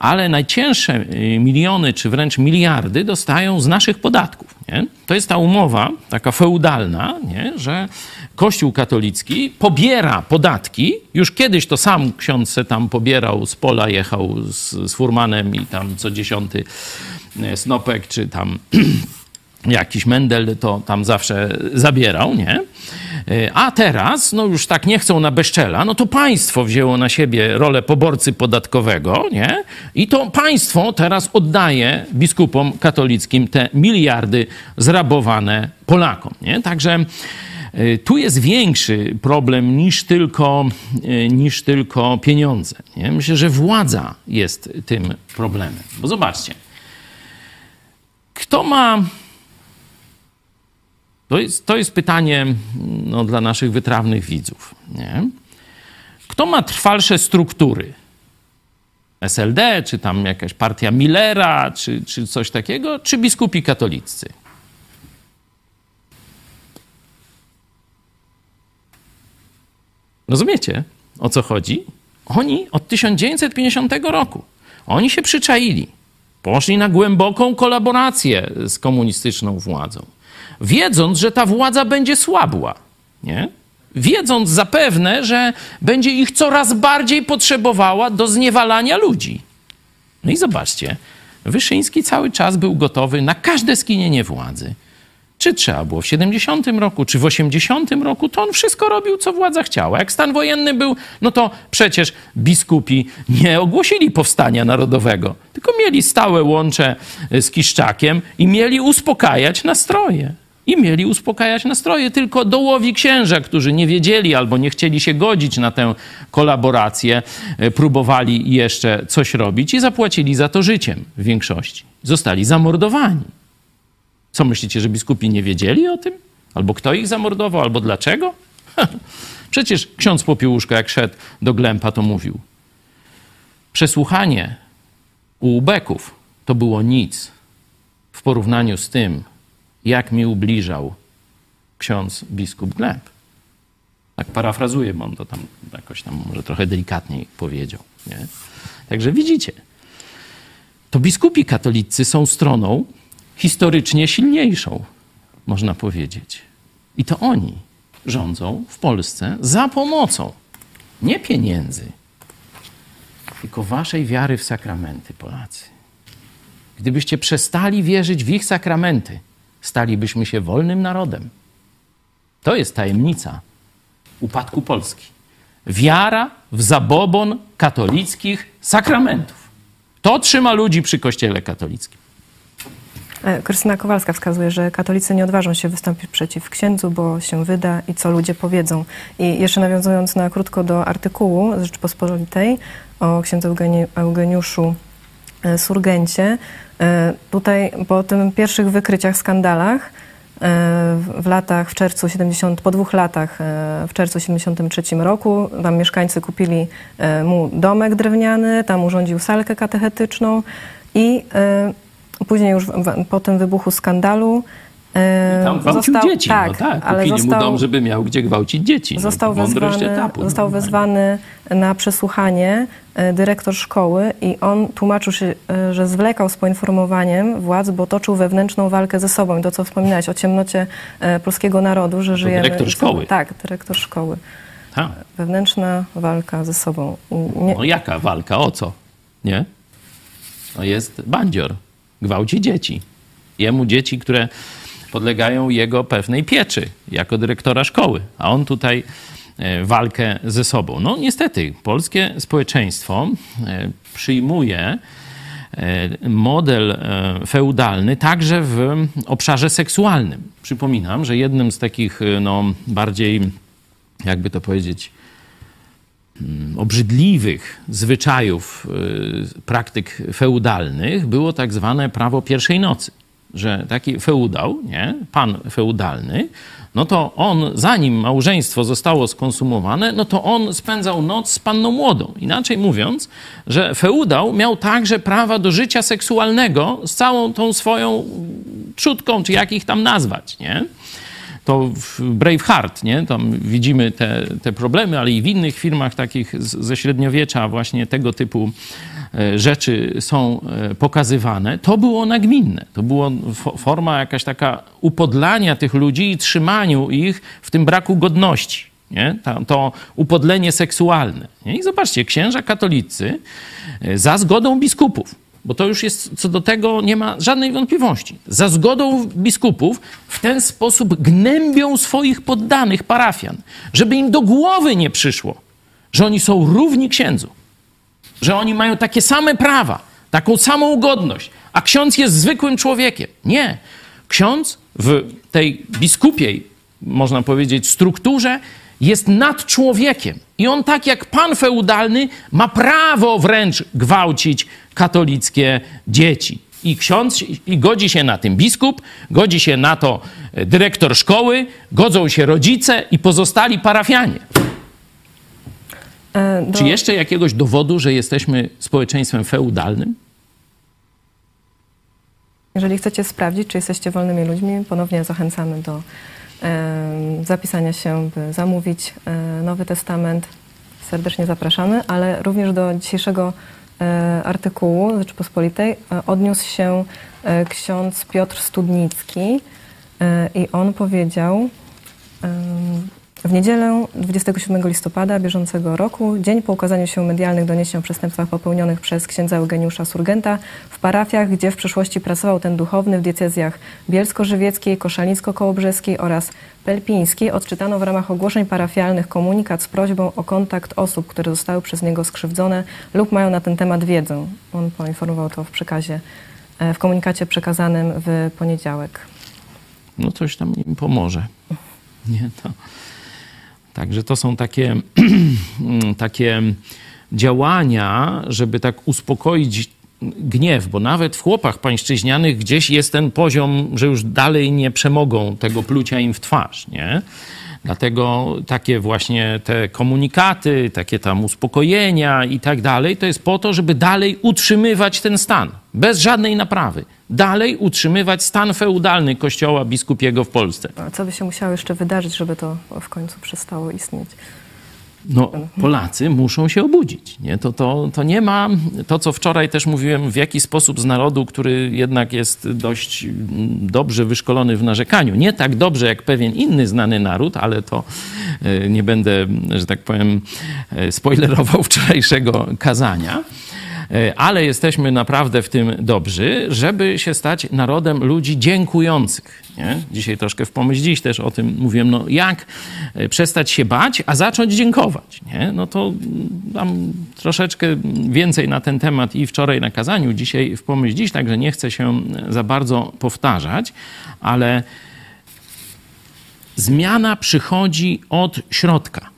ale najcięższe y, miliony czy wręcz miliardy dostają z naszych podatków. Nie? To jest ta umowa taka feudalna, nie? że Kościół katolicki pobiera podatki. Już kiedyś to sam ksiądz se tam pobierał z pola, jechał z, z furmanem i tam co dziesiąty e, snopek czy tam jakiś Mendel to tam zawsze zabierał, nie? E, A teraz, no już tak nie chcą na bezczela, no to państwo wzięło na siebie rolę poborcy podatkowego, nie? I to państwo teraz oddaje biskupom katolickim te miliardy zrabowane Polakom, nie? Także e, tu jest większy problem niż tylko, e, niż tylko pieniądze. Nie? Myślę, że władza jest tym problemem. Bo zobaczcie, kto ma to jest, to jest pytanie no, dla naszych wytrawnych widzów. Nie? Kto ma trwalsze struktury? SLD, czy tam jakaś partia Millera, czy, czy coś takiego, czy biskupi katolicy? Rozumiecie, o co chodzi? Oni od 1950 roku, oni się przyczaili. Poszli na głęboką kolaborację z komunistyczną władzą wiedząc, że ta władza będzie słabła, nie? Wiedząc zapewne, że będzie ich coraz bardziej potrzebowała do zniewalania ludzi. No i zobaczcie, Wyszyński cały czas był gotowy na każde skinienie władzy. Czy trzeba było w 70 roku, czy w 80 roku, to on wszystko robił, co władza chciała. Jak stan wojenny był, no to przecież biskupi nie ogłosili powstania narodowego, tylko mieli stałe łącze z Kiszczakiem i mieli uspokajać nastroje. I mieli uspokajać nastroje. Tylko dołowi księża, którzy nie wiedzieli albo nie chcieli się godzić na tę kolaborację, e, próbowali jeszcze coś robić i zapłacili za to życiem w większości. Zostali zamordowani. Co myślicie, że biskupi nie wiedzieli o tym? Albo kto ich zamordował, albo dlaczego? Przecież ksiądz Popiełuszko, jak szedł do Glępa, to mówił. Przesłuchanie u ubeków to było nic w porównaniu z tym, jak mi ubliżał ksiądz biskup Gleb. Tak parafrazuję, bo on to tam jakoś tam może trochę delikatniej powiedział. Nie? Także widzicie, to biskupi katolicy są stroną historycznie silniejszą, można powiedzieć. I to oni rządzą w Polsce za pomocą nie pieniędzy, tylko waszej wiary w sakramenty, Polacy. Gdybyście przestali wierzyć w ich sakramenty, stalibyśmy się wolnym narodem. To jest tajemnica upadku Polski. Wiara w zabobon katolickich sakramentów. To trzyma ludzi przy Kościele katolickim. E, Krystyna Kowalska wskazuje, że katolicy nie odważą się wystąpić przeciw księdzu, bo się wyda i co ludzie powiedzą. I jeszcze nawiązując na krótko do artykułu z Rzeczpospolitej o księdzu Eugeni- Eugeniuszu Surgencie, e, tutaj po tym pierwszych wykryciach, skandalach e, w- latach, w czerwcu 70, po dwóch latach, e, w czerwcu 73 roku, tam mieszkańcy kupili e, mu domek drewniany, tam urządził salkę katechetyczną i e, później już po tym wybuchu skandalu Tam gwałcił został, dzieci. tak, no tak, ale kupili został, mu dom, żeby miał gdzie gwałcić dzieci. No, został, wezwany, etapu. został normalnie. wezwany na przesłuchanie e, dyrektor szkoły i on tłumaczył się, e, że zwlekał z poinformowaniem władz, bo toczył wewnętrzną walkę ze sobą. I to, co wspominałeś o ciemnocie e, polskiego narodu, że żyjemy... dyrektor szkoły. Tak, dyrektor szkoły. Tak. Wewnętrzna walka ze sobą. Nie, No jaka walka? O co? Nie? No jest bandzior. Gwałci dzieci. Jemu dzieci, które podlegają jego pewnej pieczy jako dyrektora szkoły. A on tutaj e, walkę ze sobą. No niestety, polskie społeczeństwo e, przyjmuje e, model feudalny także w obszarze seksualnym. Przypominam, że jednym z takich no, bardziej, jakby to powiedzieć, obrzydliwych zwyczajów, praktyk feudalnych było tak zwane prawo pierwszej nocy. Że taki feudał, nie, pan feudalny, no to on, zanim małżeństwo zostało skonsumowane, no to on spędzał noc z panną młodą. Inaczej mówiąc, że feudał miał także prawa do życia seksualnego z całą tą swoją trzutką, czy jak ich tam nazwać, nie? to w Braveheart, nie? Tam widzimy te, te problemy, ale i w innych filmach takich z, ze średniowiecza właśnie tego typu rzeczy są e, pokazywane. To było nagminne. To była fo- forma jakaś taka upodlania tych ludzi i trzymaniu ich w tym braku godności. Nie? To, to upodlenie seksualne. Nie? I zobaczcie, księża katolicy e, za zgodą biskupów, bo to już jest, co do tego nie ma żadnej wątpliwości. Za zgodą biskupów w ten sposób gnębią swoich poddanych parafian, żeby im do głowy nie przyszło, że oni są równi księdzu, że oni mają takie same prawa, taką samą godność, a ksiądz jest zwykłym człowiekiem. Nie. Ksiądz w tej biskupiej, można powiedzieć, strukturze jest nad człowiekiem. I on, tak jak pan feudalny, ma prawo wręcz gwałcić katolickie dzieci. I ksiądz, i godzi się na tym biskup, godzi się na to dyrektor szkoły, godzą się rodzice i pozostali parafianie. E, do, Czy jeszcze jakiegoś dowodu, że jesteśmy społeczeństwem feudalnym? Jeżeli chcecie sprawdzić, czy jesteście wolnymi ludźmi, ponownie zachęcamy do zapisania się, by zamówić e, Nowy Testament. Serdecznie zapraszamy, ale również do dzisiejszego e, artykułu Rzeczypospolitej odniósł się ksiądz Piotr Studnicki i on powiedział w niedzielę 27 listopada bieżącego roku, dzień po ukazaniu się medialnych doniesień o przestępstwach popełnionych przez księdza Eugeniusza Surgenta w parafiach, gdzie w przeszłości pracował ten duchowny w diecezjach bielsko-żywieckiej, koszalińsko-kołobrzeskiej oraz pelpińskiej, odczytano w ramach ogłoszeń parafialnych komunikat z prośbą o kontakt osób, które zostały przez niego skrzywdzone lub mają na ten temat wiedzę. On poinformował to w przekazie, e, w komunikacie przekazanym w poniedziałek. no coś tam im pomoże. Nie, to... Także to są takie, takie działania, żeby tak uspokoić gniew, bo nawet w chłopach pańszczyźnianych gdzieś jest ten poziom, że już dalej nie przemogą tego plucia im w twarz, nie? Dlatego takie właśnie te komunikaty, takie tam uspokojenia i tak dalej, to jest po to, żeby dalej utrzymywać ten stan, bez żadnej naprawy. Dalej utrzymywać stan feudalny kościoła biskupiego w Polsce. A co by się musiało jeszcze wydarzyć, żeby to w końcu przestało istnieć? No, Polacy muszą się obudzić. Nie? To, to, to nie ma to, co wczoraj też mówiłem, w jaki sposób z narodu, który jednak jest dość dobrze wyszkolony w narzekaniu. Nie tak dobrze jak pewien inny znany naród, ale to e, nie będę, że tak powiem, e, spoilerował wczorajszego kazania ale jesteśmy naprawdę w tym dobrzy, żeby się stać narodem ludzi dziękujących. Nie? Dzisiaj troszkę w pomyśl dziś też o tym mówiłem, no jak e, przestać się bać, a zacząć dziękować. Nie? No to mam troszeczkę więcej na ten temat i wczoraj na kazaniu, dzisiaj w pomyśl dziś, także nie chcę się za bardzo powtarzać, ale zmiana przychodzi od środka.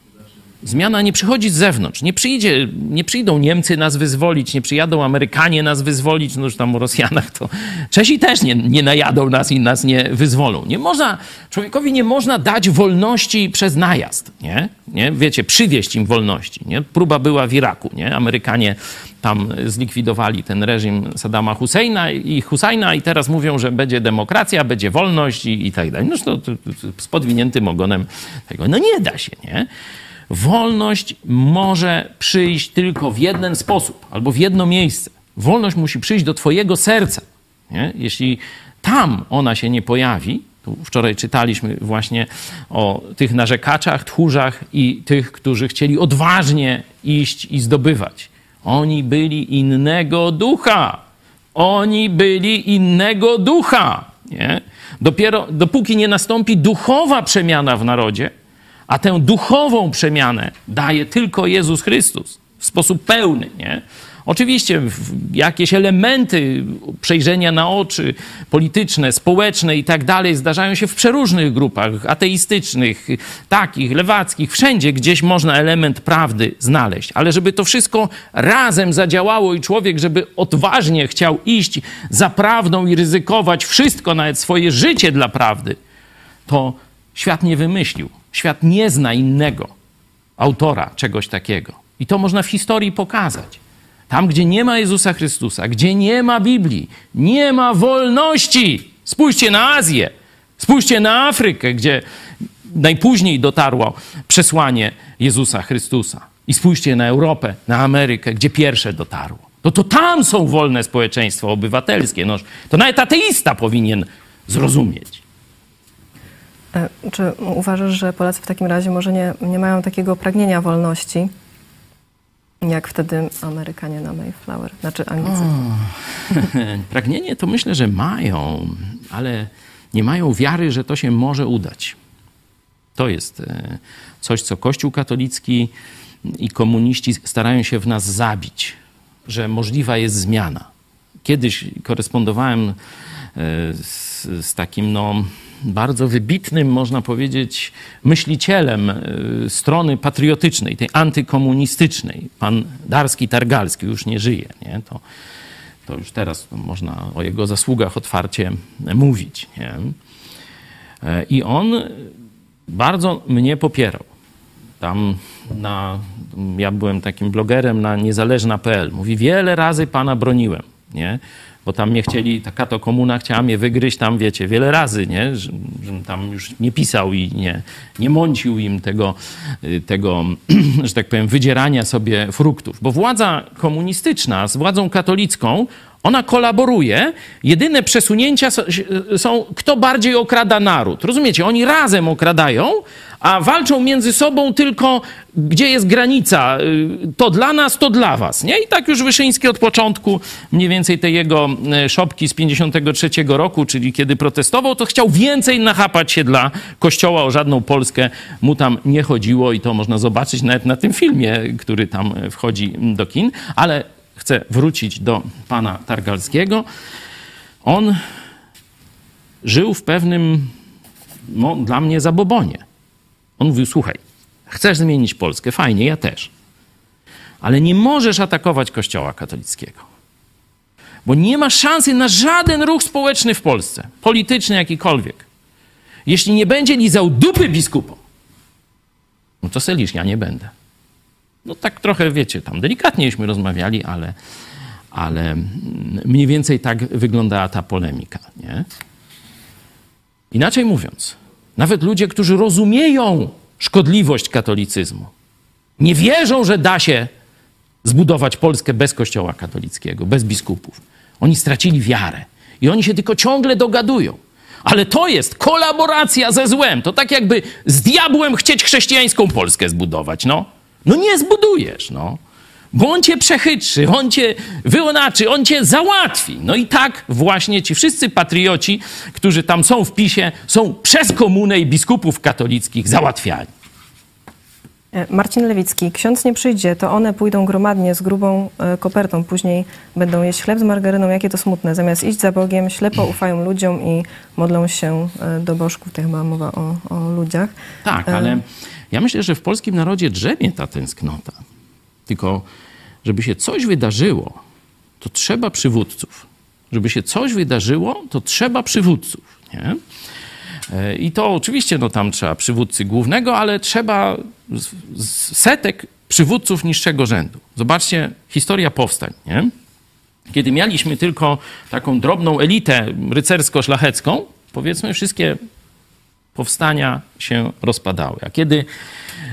Zmiana nie przychodzi z zewnątrz. Nie, przyjdzie, nie przyjdą Niemcy nas wyzwolić, nie przyjadą Amerykanie nas wyzwolić, no już tam o Rosjanach to Czesi też nie, nie najadą nas i nas nie wyzwolą. Nie można, człowiekowi nie można dać wolności przez najazd, nie? nie? Wiecie, przywieść im wolności, nie? Próba była w Iraku, nie? Amerykanie tam zlikwidowali ten reżim Saddama Husseina i Husajna i teraz mówią, że będzie demokracja, będzie wolność i, i tak dalej. No to, to, to z podwiniętym ogonem tego. No nie da się, nie? Wolność może przyjść tylko w jeden sposób albo w jedno miejsce. Wolność musi przyjść do Twojego serca. Nie? Jeśli tam ona się nie pojawi, wczoraj czytaliśmy właśnie o tych narzekaczach, tchórzach i tych, którzy chcieli odważnie iść i zdobywać. Oni byli innego ducha. Oni byli innego ducha. Nie? Dopiero dopóki nie nastąpi duchowa przemiana w narodzie, a tę duchową przemianę daje tylko Jezus Chrystus w sposób pełny, nie? Oczywiście jakieś elementy przejrzenia na oczy polityczne, społeczne i tak dalej zdarzają się w przeróżnych grupach ateistycznych, takich, lewackich, wszędzie gdzieś można element prawdy znaleźć. Ale żeby to wszystko razem zadziałało i człowiek, żeby odważnie chciał iść za prawdą i ryzykować wszystko, nawet swoje życie dla prawdy, to świat nie wymyślił. Świat nie zna innego autora czegoś takiego. I to można w historii pokazać. Tam, gdzie nie ma Jezusa Chrystusa, gdzie nie ma Biblii, nie ma wolności. Spójrzcie na Azję, spójrzcie na Afrykę, gdzie najpóźniej dotarło przesłanie Jezusa Chrystusa. I spójrzcie na Europę, na Amerykę, gdzie pierwsze dotarło. No to tam są wolne społeczeństwa obywatelskie. No, to nawet ateista powinien zrozumieć. E, czy uważasz, że Polacy w takim razie może nie, nie mają takiego pragnienia wolności, jak wtedy Amerykanie na Mayflower, znaczy Anglicy? pragnienie to myślę, że mają, ale nie mają wiary, że to się może udać. To jest e, coś, co Kościół katolicki i komuniści starają się w nas zabić, że możliwa jest zmiana. Kiedyś korespondowałem e, z, z takim, no, bardzo wybitnym, można powiedzieć, myślicielem e, strony patriotycznej, tej antykomunistycznej. Pan Darski Targalski już nie żyje. Nie? To, to już teraz można o jego zasługach otwarcie mówić. Nie? E, I on bardzo mnie popierał. Tam na, ja byłem takim blogerem na niezależna.pl. Mówi, wiele razy pana broniłem. Nie? bo tam mnie chcieli, taka to komuna chciała mnie wygryźć tam, wiecie, wiele razy, nie? Że, żebym tam już nie pisał i nie, nie mącił im tego, y, tego, że tak powiem, wydzierania sobie fruktów. Bo władza komunistyczna z władzą katolicką, ona kolaboruje. Jedyne przesunięcia są, kto bardziej okrada naród. Rozumiecie? Oni razem okradają, a walczą między sobą tylko, gdzie jest granica. Y, to dla nas, to dla was. Nie? I tak już Wyszyński od początku, mniej więcej tej jego y, szopki z 53 roku, czyli kiedy protestował, to chciał więcej nachapać się dla Kościoła. O żadną Polskę mu tam nie chodziło i to można zobaczyć nawet na tym filmie, który tam wchodzi do kin. Ale chcę wrócić do pana Targalskiego. On żył w pewnym no, dla mnie zabobonie. On mówił, słuchaj, chcesz zmienić Polskę, fajnie, ja też. Ale nie możesz atakować Kościoła katolickiego. Bo nie ma szansy na żaden ruch społeczny w Polsce, polityczny jakikolwiek. Jeśli nie będzie lizał dupy biskupom, no to selisz, ja nie będę. No tak trochę, wiecie, tam delikatniejśmy rozmawiali, ale, ale mniej więcej tak wyglądała ta polemika, nie? Inaczej mówiąc, nawet ludzie, którzy rozumieją szkodliwość katolicyzmu, nie wierzą, że da się zbudować Polskę bez kościoła katolickiego, bez biskupów. Oni stracili wiarę i oni się tylko ciągle dogadują. Ale to jest kolaboracja ze złem. To tak jakby z diabłem chcieć chrześcijańską Polskę zbudować. No, no nie zbudujesz, no. Bo on cię przechytrzy, on cię wyonaczy, on cię załatwi. No i tak właśnie ci wszyscy patrioci, którzy tam są w PiSie, są przez komunę i biskupów katolickich załatwiani. E, Marcin Lewicki, ksiądz nie przyjdzie, to one pójdą gromadnie z grubą e, kopertą, później będą jeść chleb z margaryną, jakie to smutne. Zamiast iść za Bogiem, ślepo ufają ludziom i modlą się e, do bożków. To chyba mowa o, o ludziach. Tak, ale ja myślę, że w polskim narodzie drzemie ta tęsknota. Tylko, żeby się coś wydarzyło, to trzeba przywódców. Żeby się coś wydarzyło, to trzeba przywódców. Nie? I to oczywiście, no tam trzeba przywódcy głównego, ale trzeba setek przywódców niższego rzędu. Zobaczcie, historia powstań, nie? Kiedy mieliśmy tylko taką drobną elitę rycersko-szlachecką, powiedzmy, wszystkie powstania się rozpadały. A kiedy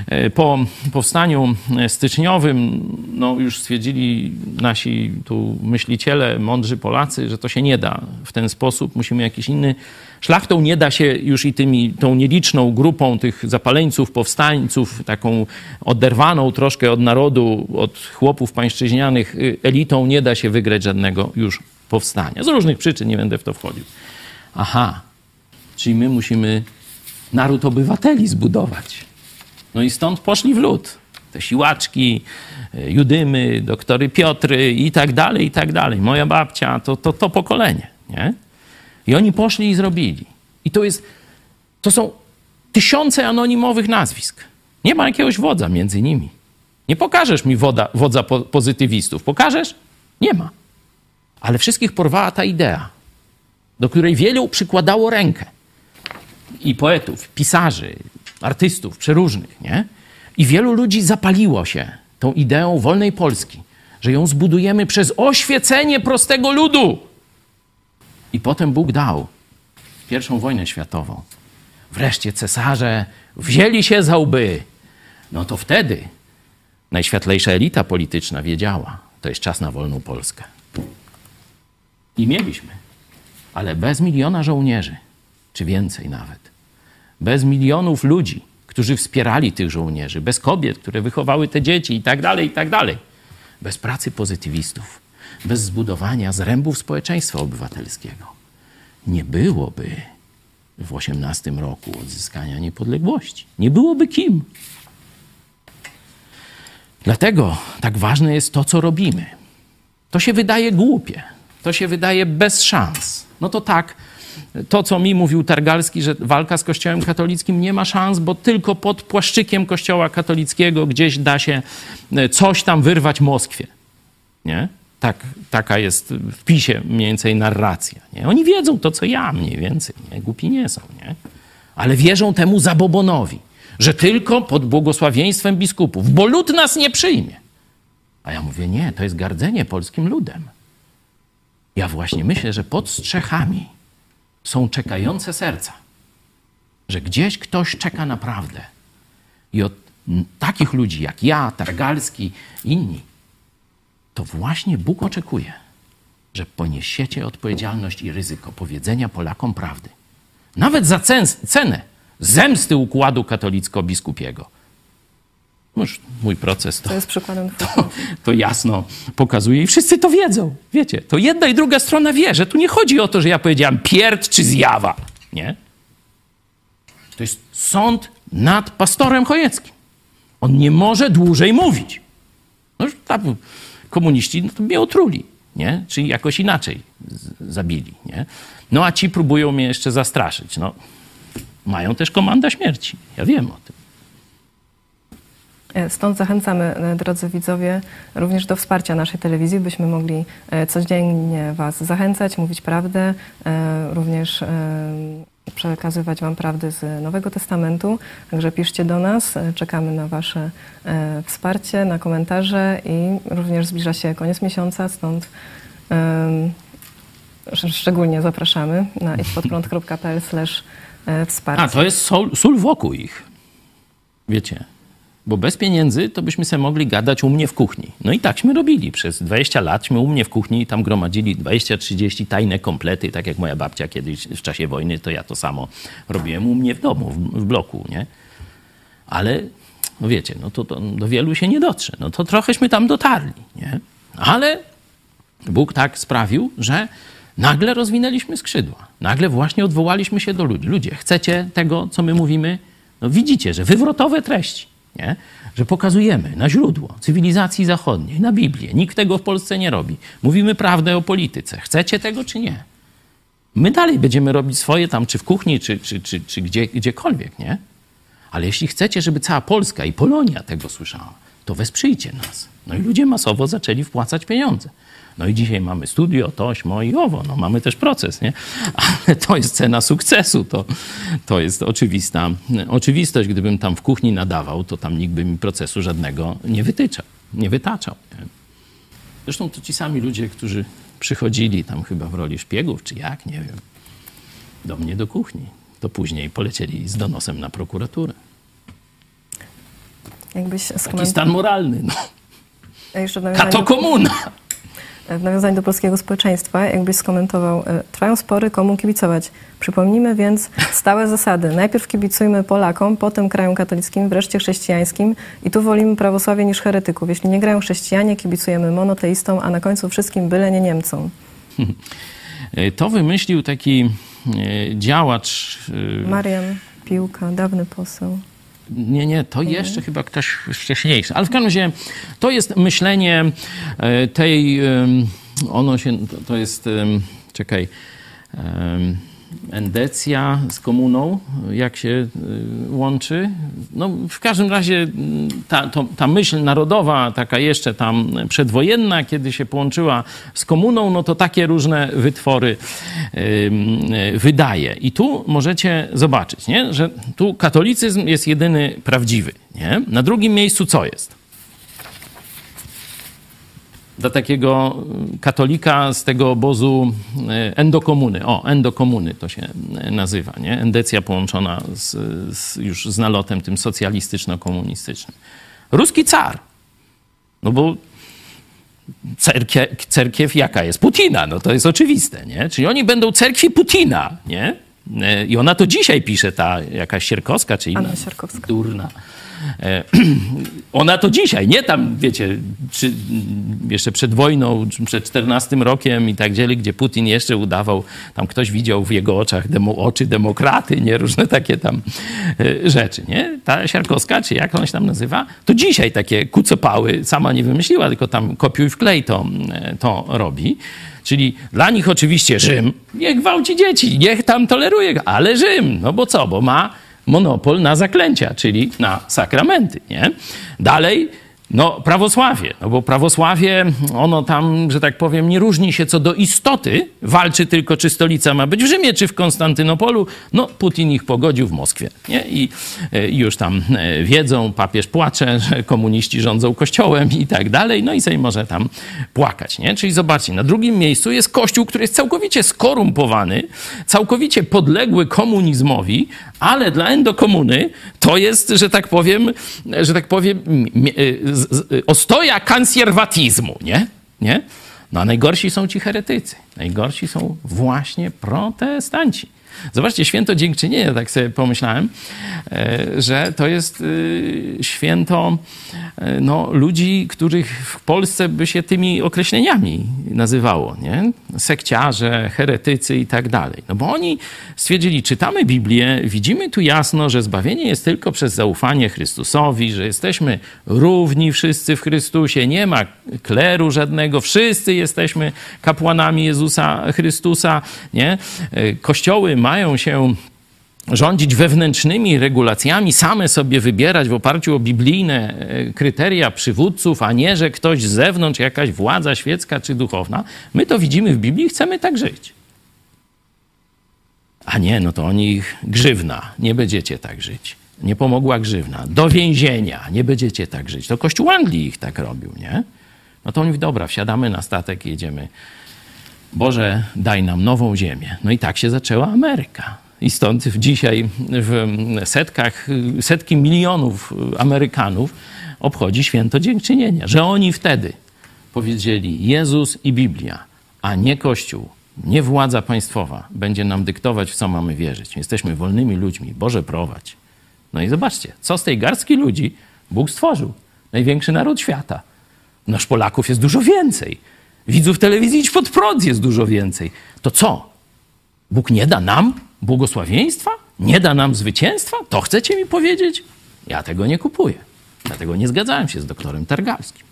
e, po powstaniu styczniowym no już stwierdzili nasi tu myśliciele, mądrzy Polacy, że to się nie da w ten sposób, musimy jakiś inny Szlachtą nie da się już i tymi, tą nieliczną grupą tych zapaleńców, powstańców, taką oderwaną troszkę od narodu, od chłopów pańszczyźnianych y, elitą, nie da się wygrać żadnego już powstania. Z różnych przyczyn, nie będę w to wchodził. Aha, czyli my musimy naród obywateli zbudować. No i stąd poszli w lód. Te siłaczki, y, Judymy, doktory Piotry i tak dalej, i tak dalej. Moja babcia, to, to, to pokolenie, nie? I oni poszli i zrobili. I to jest, to są tysiące anonimowych nazwisk. Nie ma jakiegoś wodza między nimi. Nie pokażesz mi woda, wodza po, pozytywistów. Pokażesz? Nie ma. Ale wszystkich porwała ta idea, do której wielu przykładało rękę. I poetów, pisarzy, artystów, przeróżnych, nie? I wielu ludzi zapaliło się tą ideą wolnej Polski, że ją zbudujemy przez oświecenie prostego ludu. I potem Bóg dał pierwszą wojnę światową. Wreszcie cesarze wzięli się za łby. No to wtedy najświetlejsza elita polityczna wiedziała, to jest czas na wolną Polskę. I mieliśmy, ale bez miliona żołnierzy, czy więcej nawet. Bez milionów ludzi, którzy wspierali tych żołnierzy, bez kobiet, które wychowały te dzieci i tak dalej, i tak dalej. Bez pracy pozytywistów bez zbudowania zrębów społeczeństwa obywatelskiego nie byłoby w XVIII roku odzyskania niepodległości. Nie byłoby kim. Dlatego tak ważne jest to, co robimy. To się wydaje głupie, to się wydaje bez szans. No to tak, to co mi mówił Targalski, że walka z Kościołem katolickim nie ma szans, bo tylko pod płaszczykiem Kościoła katolickiego gdzieś da się e, coś tam wyrwać Moskwie. Nie? Tak, taka jest w PiSie mniej więcej narracja. Nie? Oni wiedzą to, co ja mniej więcej. Nie? Głupi nie są. Nie? Ale wierzą temu zabobonowi, że tylko pod błogosławieństwem biskupów, bo lud nas nie przyjmie. A ja mówię, nie, to jest gardzenie polskim ludem. Ja właśnie myślę, że pod strzechami są czekające serca, że gdzieś ktoś czeka naprawdę. I od takich ludzi jak ja, Targalski, inni, to właśnie Bóg oczekuje, że poniesiecie odpowiedzialność i ryzyko powiedzenia Polakom prawdy. Nawet za cenę zemsty układu katolicko-biskupiego. Już mój proces to, to jest przykładem to, to jasno pokazuje i wszyscy to wiedzą. Wiecie, to jedna i druga strona wie, że tu nie chodzi o to, że ja powiedziałam pierd czy zjawa. Nie. To jest sąd nad pastorem Chojeckim. On nie może dłużej mówić. No już tam komuniści no to mnie otruli, nie? Czyli jakoś inaczej zabili, nie? No a ci próbują mnie jeszcze zastraszyć, no. mają też komanda śmierci. Ja wiem o tym. E, Stąd zachęcamy, e, drodzy widzowie, również do wsparcia naszej telewizji, byśmy mogli e, codziennie Was zachęcać, mówić prawdę, również przekazywać Wam prawdy z Nowego Testamentu. Także piszcie do nas, czekamy na Wasze wsparcie, na komentarze i również zbliża się koniec miesiąca, stąd szczególnie zapraszamy na idźpodprąd.pl e, wsparcie. A, to jest sól, sól wokół ich. Wiecie. Bo bez pieniędzy to byśmy sobie mogli gadać u mnie w kuchni. No i takśmy robili. Przez 20 latśmy u mnie w kuchni tam gromadzili 20-30 tajne komplety, tak jak moja babcia kiedyś w czasie wojny, to ja to samo robiłem u mnie w domu, w, w bloku, nie? Ale, no wiecie, no to, to do wielu się nie dotrze. No to trochęśmy tam dotarli, nie? Ale Bóg tak sprawił, że nagle rozwinęliśmy skrzydła. Nagle właśnie odwołaliśmy się do ludzi. Ludzie, chcecie tego, co my mówimy? No widzicie, że wywrotowe treści, nie? że pokazujemy na źródło cywilizacji zachodniej, na Biblię. Nikt tego w Polsce nie robi. Mówimy prawdę o polityce. Chcecie tego czy nie? My dalej będziemy robić swoje tam, czy w kuchni, czy, czy, czy, czy gdzie, gdziekolwiek, nie? Ale jeśli chcecie, żeby cała Polska i Polonia tego słyszała, to wesprzyjcie nas. No i ludzie masowo zaczęli wpłacać pieniądze. No i dzisiaj mamy studio, to, śmo i owo. No mamy też proces, nie? Ale to jest cena sukcesu. To, to jest oczywista oczywistość. Gdybym tam w kuchni nadawał, to tam nikt by mi procesu żadnego nie wytyczał, nie wytaczał. Nie? Zresztą to ci sami ludzie, którzy przychodzili tam chyba w roli szpiegów, czy jak, nie wiem, do mnie do kuchni. To później polecieli z donosem na prokuraturę. Jakbyś Taki skomentował... stan moralny. No. Nawiązaniu, Kato komuna. W nawiązaniu do polskiego społeczeństwa, jakbyś skomentował, e, trwają spory, komu kibicować. Przypomnijmy więc stałe zasady. Najpierw kibicujmy Polakom, potem krajom katolickim, wreszcie chrześcijańskim i tu wolimy prawosławie niż heretyków. Jeśli nie grają chrześcijanie, kibicujemy monoteistom, a na końcu wszystkim byle nie Niemcom. To wymyślił taki e, działacz. e, Marian Piłka, dawny poseł. Nie, nie, to jeszcze chyba ktoś wcześniejszy. Ale w każdym razie to jest myślenie e, tej. Ono się. to- jest. Czekaj. Endecja z komuną, jak się y, łączy. No, w każdym razie mm, ta, to, ta myśl narodowa, taka jeszcze tam przedwojenna, kiedy się połączyła z komuną, no to takie różne wytwory ym, y, wydaje. I tu możecie zobaczyć, nie? że tu katolicyzm jest jedyny prawdziwy. Nie? Na drugim miejscu co jest? Dla takiego y, katolika z tego obozu y, endokomuny. O, endokomuny to się y, nazywa, nie? Endecja połączona z, z, już z nalotem tym socjalistyczno-komunistycznym. Ruski car. No bo cerkiew, cerkiew jaka jest? Putina, no to jest oczywiste, nie? Czyli oni będą cerkwi Putina, nie? I ona to dzisiaj pisze, ta jakaś Sierkowska, czy inna Anna Siarkowska. durna. E, Ona to dzisiaj, nie tam, wiecie, czy jeszcze przed wojną, przed 14 rokiem i tak dalej, gdzie Putin jeszcze udawał, tam ktoś widział w jego oczach demo, oczy demokraty, nie, różne takie tam e, rzeczy, nie? Ta Siarkowska, czy jak ona się tam nazywa, to dzisiaj takie kucopały sama nie wymyśliła, tylko tam kopiuj wklej to, e, to robi. Czyli dla nich oczywiście Rzym, niech gwałci dzieci, niech tam toleruje, ale Rzym, no bo co, bo ma monopol na zaklęcia, czyli na sakramenty, nie? Dalej, no prawosławie, no bo prawosławie, ono tam, że tak powiem, nie różni się co do istoty, walczy tylko, czy stolica ma być w Rzymie, czy w Konstantynopolu, no Putin ich pogodził w Moskwie, nie? I e, już tam e, wiedzą, papież płacze, że komuniści rządzą kościołem i tak dalej, no i sobie może tam płakać, nie? Czyli zobaczcie, na drugim miejscu jest kościół, który jest całkowicie skorumpowany, całkowicie podległy komunizmowi, ale dla endokomuny to jest, że tak powiem, że tak powiem, z- z- ostoja konserwatyzmu, nie? nie? No a najgorsi są ci heretycy. Najgorsi są właśnie protestanci. Zobaczcie, święto dziękczynienia, tak sobie pomyślałem, e, że to jest e, święto e, no, ludzi, których w Polsce by się tymi określeniami nazywało, nie? Sekciarze, heretycy i tak dalej. No bo oni stwierdzili, czytamy Biblię, widzimy tu jasno, że zbawienie jest tylko przez zaufanie Chrystusowi, że jesteśmy równi wszyscy w Chrystusie, nie ma kleru żadnego, wszyscy jesteśmy kapłanami Jezusa Chrystusa, nie? Kościoły mają się rządzić wewnętrznymi regulacjami, same sobie wybierać w oparciu o biblijne e, kryteria przywódców, a nie, że ktoś z zewnątrz, jakaś władza świecka czy duchowna. My to widzimy w Biblii chcemy tak żyć. A nie, no to oni ich grzywna, nie będziecie tak żyć. Nie pomogła grzywna. Do więzienia, nie będziecie tak żyć. To Kościół Anglii ich tak robił, nie? No to oni dobra, wsiadamy na statek i jedziemy. Boże, daj nam nową ziemię. No i tak się zaczęła Ameryka. I stąd dzisiaj w setkach, setki milionów Amerykanów obchodzi święto dziękczynienia, że oni wtedy powiedzieli Jezus i Biblia, a nie Kościół, nie władza państwowa będzie nam dyktować, w co mamy wierzyć. Jesteśmy wolnymi ludźmi. Boże, prowadź. No i zobaczcie, co z tej garstki ludzi Bóg stworzył. Największy naród świata. Nasz Polaków jest dużo więcej. Widzów telewizji idź pod prąd jest dużo więcej. To co? Bóg nie da nam błogosławieństwa? Nie da nam zwycięstwa? To chcecie mi powiedzieć? Ja tego nie kupuję. Dlatego nie zgadzałem się z doktorem Targalskim.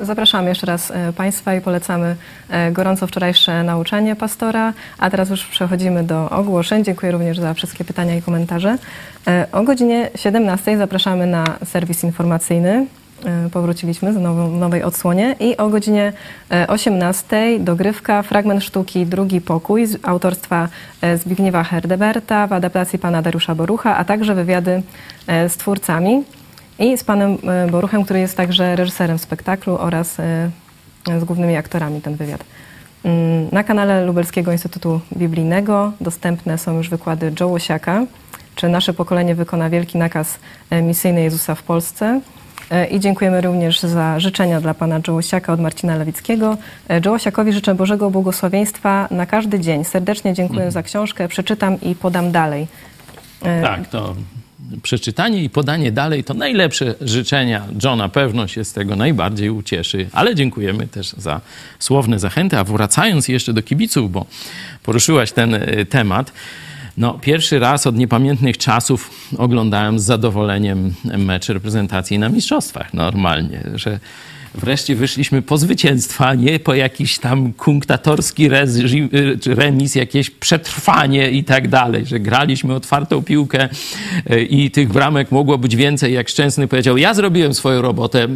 Zapraszamy jeszcze raz e, Państwa i polecamy e, gorąco wczorajsze nauczanie pastora. A teraz już przechodzimy do ogłoszeń. Dziękuję również za wszystkie pytania i komentarze. E, o godzinie 17 zapraszamy na serwis informacyjny. Powróciliśmy z nową, nowej odsłonie i o godzinie 18 dogrywka, fragment sztuki Drugi Pokój z autorstwa Zbigniewa Herdeberta w adaptacji pana Dariusza Borucha, a także wywiady z twórcami i z panem e, Boruchem, który jest także reżyserem spektaklu oraz e, z głównymi aktorami ten wywiad. Mm, na kanale Lubelskiego Instytutu Biblijnego dostępne są już wykłady Joe Łosiaka, czy Nasze pokolenie wykona wielki nakaz e, misyjny Jezusa w Polsce. I dziękujemy również za życzenia dla pana Jołosiaka od Marcina Lewickiego. Jołosiakowi życzę Bożego błogosławieństwa na każdy dzień. Serdecznie dziękuję mhm. za książkę, przeczytam i podam dalej. Tak, to przeczytanie i podanie dalej to najlepsze życzenia. Johna pewno się z tego najbardziej ucieszy, ale dziękujemy też za słowne zachęty. A wracając jeszcze do kibiców, bo poruszyłaś ten e, temat. No, pierwszy raz od niepamiętnych czasów oglądałem z zadowoleniem mecz reprezentacji na mistrzostwach normalnie, że wreszcie wyszliśmy po zwycięstwa, nie po jakiś tam kunktatorski remis, jakieś przetrwanie i tak dalej, że graliśmy otwartą piłkę e, i tych bramek mogło być więcej, jak Szczęsny powiedział, ja zrobiłem swoją robotę,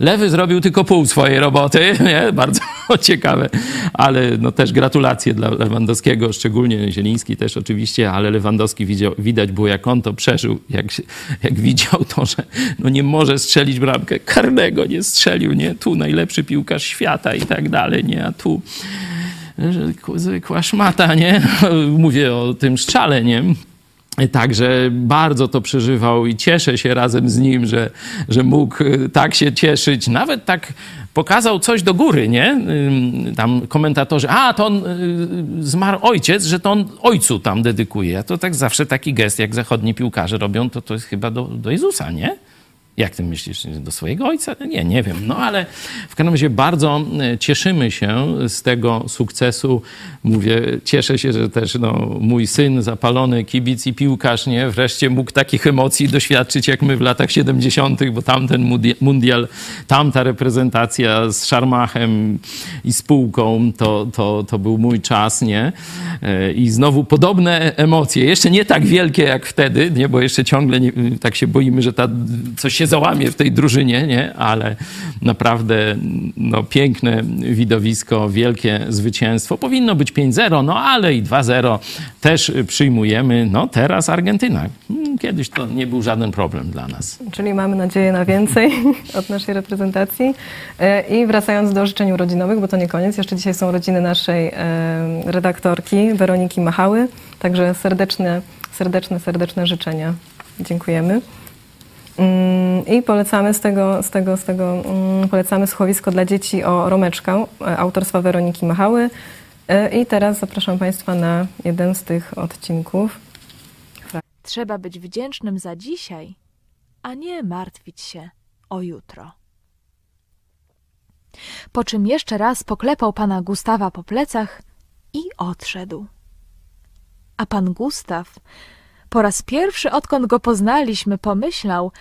Lewy zrobił tylko pół swojej roboty, nie? bardzo ciekawe, ale no też gratulacje dla Lewandowskiego, szczególnie Zieliński też oczywiście, ale Lewandowski widział, widać było, jak on to przeżył, jak, jak widział to, że no nie może strzelić bramkę karnego, nie strzelił, nie? Tu najlepszy piłkarz świata i tak dalej, nie? A tu zwykła szmata, nie? Mówię o tym szczale, nie? Także bardzo to przeżywał i cieszę się razem z nim, że, że mógł y, tak się cieszyć. Nawet tak pokazał coś do góry, nie? Tam komentatorzy, a to on y, zmarł ojciec, że to on ojcu tam dedykuje. A to tak zawsze taki gest, jak zachodni piłkarze robią, to to jest chyba do, do Jezusa, nie? Jak ty myślisz, do swojego ojca? Nie, nie wiem. No ale w każdym razie bardzo e, cieszymy się z tego sukcesu. Mówię, cieszę się, że też no, mój syn, zapalony kibic i piłkarz, nie, wreszcie mógł takich emocji doświadczyć jak my w latach 70., bo tamten mundial, tamta reprezentacja z Szarmachem i spółką, to, to, to był mój czas, nie? E, I znowu podobne emocje, jeszcze nie tak wielkie jak wtedy, nie, bo jeszcze ciągle nie, tak się boimy, że ta, coś się się załamie w tej drużynie, nie? ale naprawdę no, piękne widowisko, wielkie zwycięstwo. Powinno być 5-0, no ale i 2-0 też przyjmujemy. No teraz Argentyna. Hmm, kiedyś to nie był żaden problem dla nas. Czyli mamy nadzieję na więcej od naszej reprezentacji. E, I wracając do życzeń urodzinowych, bo to nie koniec, jeszcze dzisiaj są rodziny naszej e, redaktorki Weroniki Machały, także serdeczne, serdeczne, serdeczne życzenia. Dziękujemy. Mm, I polecamy z tego, z tego, z tego mm, polecamy słuchowisko dla dzieci o Romeczkę e, autorstwa Weroniki Machały. E, I teraz zapraszam Państwa na jeden z tych odcinków. Trzeba być wdzięcznym za dzisiaj, a nie martwić się o jutro. Po czym jeszcze raz poklepał pana Gustawa po plecach i odszedł. A pan Gustaw po raz pierwszy, odkąd go poznaliśmy, pomyślał,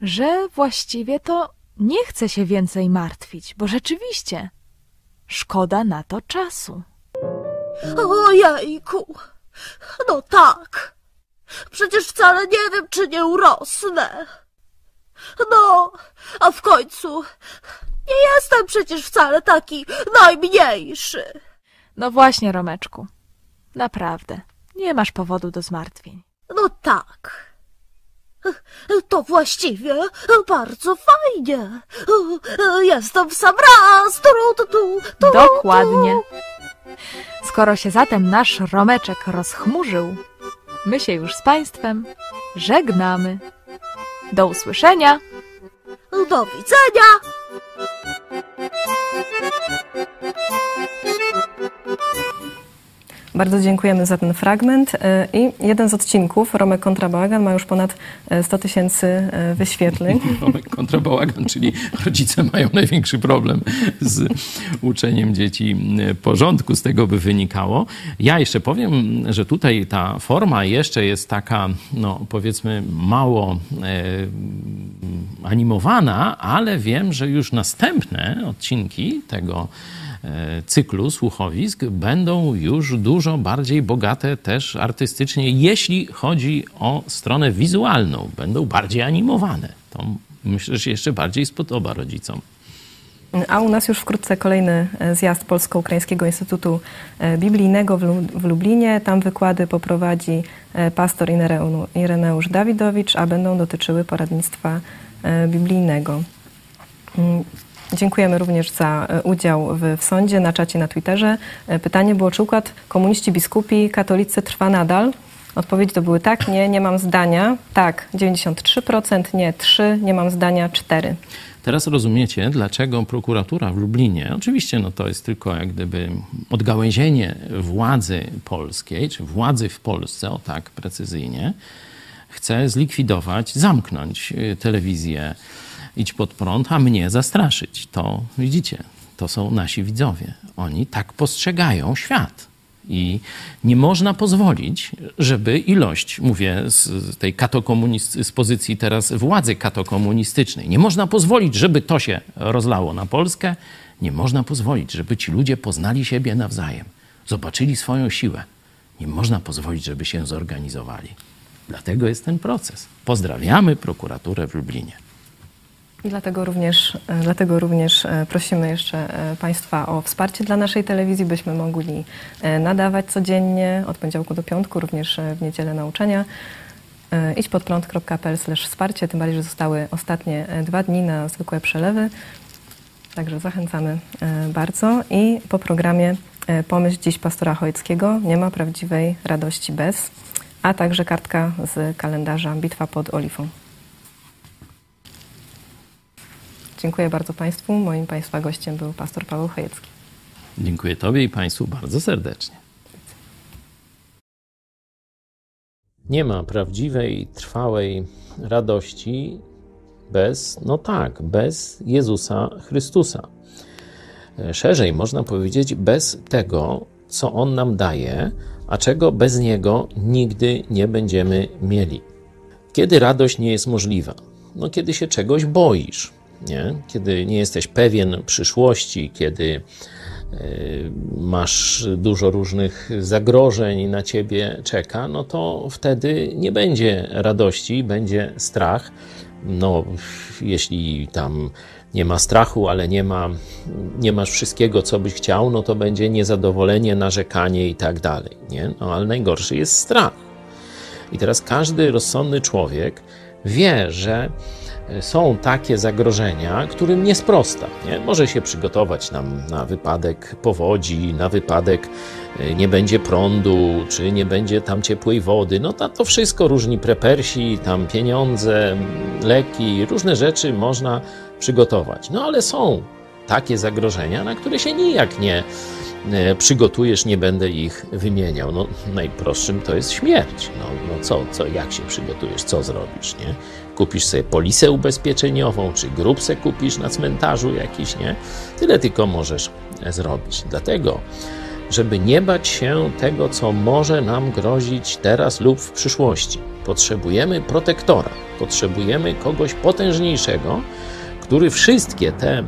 że właściwie to nie chce się więcej martwić, bo rzeczywiście szkoda na to czasu. Ojejku, no tak. Przecież wcale nie wiem, czy nie urosnę. No, a w końcu nie jestem przecież wcale taki najmniejszy. No właśnie, Romeczku. Naprawdę. Nie masz powodu do zmartwień. No tak. To właściwie bardzo fajnie. Jestem sam raz. Tu, tu, tu, tu, Dokładnie. Skoro się zatem nasz Romeczek rozchmurzył, my się już z Państwem żegnamy. Do usłyszenia. Do widzenia. Bardzo dziękujemy za ten fragment. E, I jeden z odcinków, Romek kontra Bałagan, ma już ponad e, 100 tysięcy e, wyświetleń. Romek kontra bałagan, czyli rodzice mają największy problem z uczeniem dzieci porządku, z tego by wynikało. Ja jeszcze powiem, że tutaj ta forma jeszcze jest taka, no powiedzmy, mało e, animowana, ale wiem, że już następne odcinki tego e, cyklu słuchowisk będą już dużo bardziej bogate też artystycznie, jeśli chodzi o stronę wizualną. Będą bardziej animowane. To myślę, że jeszcze bardziej spodoba rodzicom. A u nas już wkrótce kolejny e, zjazd Polsko-Ukraińskiego Instytutu e, Biblijnego w Lu- w Lublinie. Tam wykłady poprowadzi e, pastor Ireneusz Dawidowicz, a będą dotyczyły poradnictwa e, biblijnego. Dziękujemy również za e, udział w, w sądzie na czacie na Twitterze. E, Pytanie było, czy układ komuniści biskupi katolicy trwa nadal? Odpowiedzi to były tak, nie, nie mam zdania. Tak, 93%, nie 3, nie mam zdania 4. Teraz rozumiecie, dlaczego prokuratura w Lublinie, oczywiście no to jest tylko jak gdyby odgałęzienie władzy polskiej, czy władzy w Polsce, o tak precyzyjnie, chce zlikwidować, zamknąć y, telewizję Idź pod prąd, a mnie zastraszyć. To widzicie, to są nasi widzowie. Oni tak postrzegają świat. I nie można pozwolić, żeby ilość, mówię z tej katokomunist- z pozycji teraz władzy katokomunistycznej, nie można pozwolić, żeby to się rozlało na Polskę. Nie można pozwolić, żeby ci ludzie poznali siebie nawzajem, zobaczyli swoją siłę. Nie można pozwolić, żeby się zorganizowali. Dlatego jest ten proces. Pozdrawiamy prokuraturę w Lublinie. I dlatego również, e, dlatego również e, prosimy jeszcze e, Państwa o wsparcie dla naszej telewizji, byśmy mogli nadawać codziennie od poniedziałku do piątku, również w niedzielę nauczania. E, Idź pod prąd.pl wsparcie, tym bardziej, że zostały ostatnie dwa dni na zwykłe przelewy. Także zachęcamy bardzo. I po programie Pomyśl dziś pastora Chojeckiego nie ma prawdziwej radości bez, a także kartka z kalendarza Bitwa pod Oliwą. Dziękuję bardzo Państwu. Moim Państwa gościem był pastor Paweł Chojecki. Dziękuję Tobie i Państwu bardzo serdecznie. Nie ma prawdziwej, trwałej radości bez, no tak, bez Jezusa Chrystusa. Szerzej można powiedzieć, bez tego, co On nam daje, a czego bez Niego nigdy nie będziemy mieli. Kiedy radość nie jest możliwa? No, kiedy się czegoś boisz, nie? kiedy nie jesteś pewien przyszłości, kiedy y, masz dużo różnych zagrożeń na ciebie czeka, no to wtedy nie będzie radości, będzie strach. No, jeśli tam nie ma strachu, ale nie, ma, nie masz wszystkiego, co byś chciał, no to będzie niezadowolenie, narzekanie i tak dalej. Nie? No, ale najgorszy jest strach. I teraz każdy rozsądny człowiek wie, że są takie zagrożenia, którym nie sprosta. Nie? Może się przygotować nam na wypadek powodzi, na wypadek y, nie będzie prądu, czy nie będzie tam ciepłej wody. No to, to wszystko różni prepersi, tam pieniądze, leki, różne rzeczy można przygotować. No ale są takie zagrożenia, na które się nijak nie e, przygotujesz, nie będę ich wymieniał. No, najprostszym to jest śmierć. No, no co, co, jak się przygotujesz, co zrobisz, nie? Kupisz sobie polisę ubezpieczeniową, czy grób se kupisz na cmentarzu jakiś, nie? Tyle tylko możesz zrobić. Dlatego, żeby nie bać się tego, co może nam grozić teraz lub w przyszłości, potrzebujemy protektora, potrzebujemy kogoś potężniejszego, który wszystkie te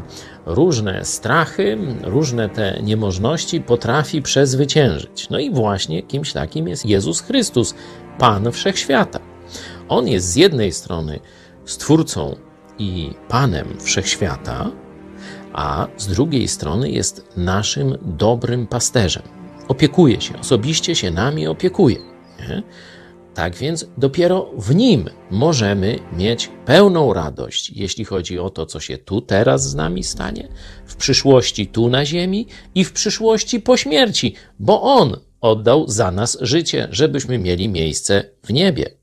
różne strachy, różne te niemożności potrafi przezwyciężyć. No i właśnie kimś takim jest Jezus Chrystus, Pan Wszechświata. On jest z jednej strony Stwórcą i Panem Wszechświata, a z drugiej strony jest naszym dobrym pasterzem. Opiekuje się, osobiście się nami opiekuje. Nie? Tak więc dopiero w nim możemy mieć pełną radość, jeśli chodzi o to, co się tu teraz z nami stanie, w przyszłości tu na ziemi i w przyszłości po śmierci, bo on oddał za nas życie, żebyśmy mieli miejsce w niebie.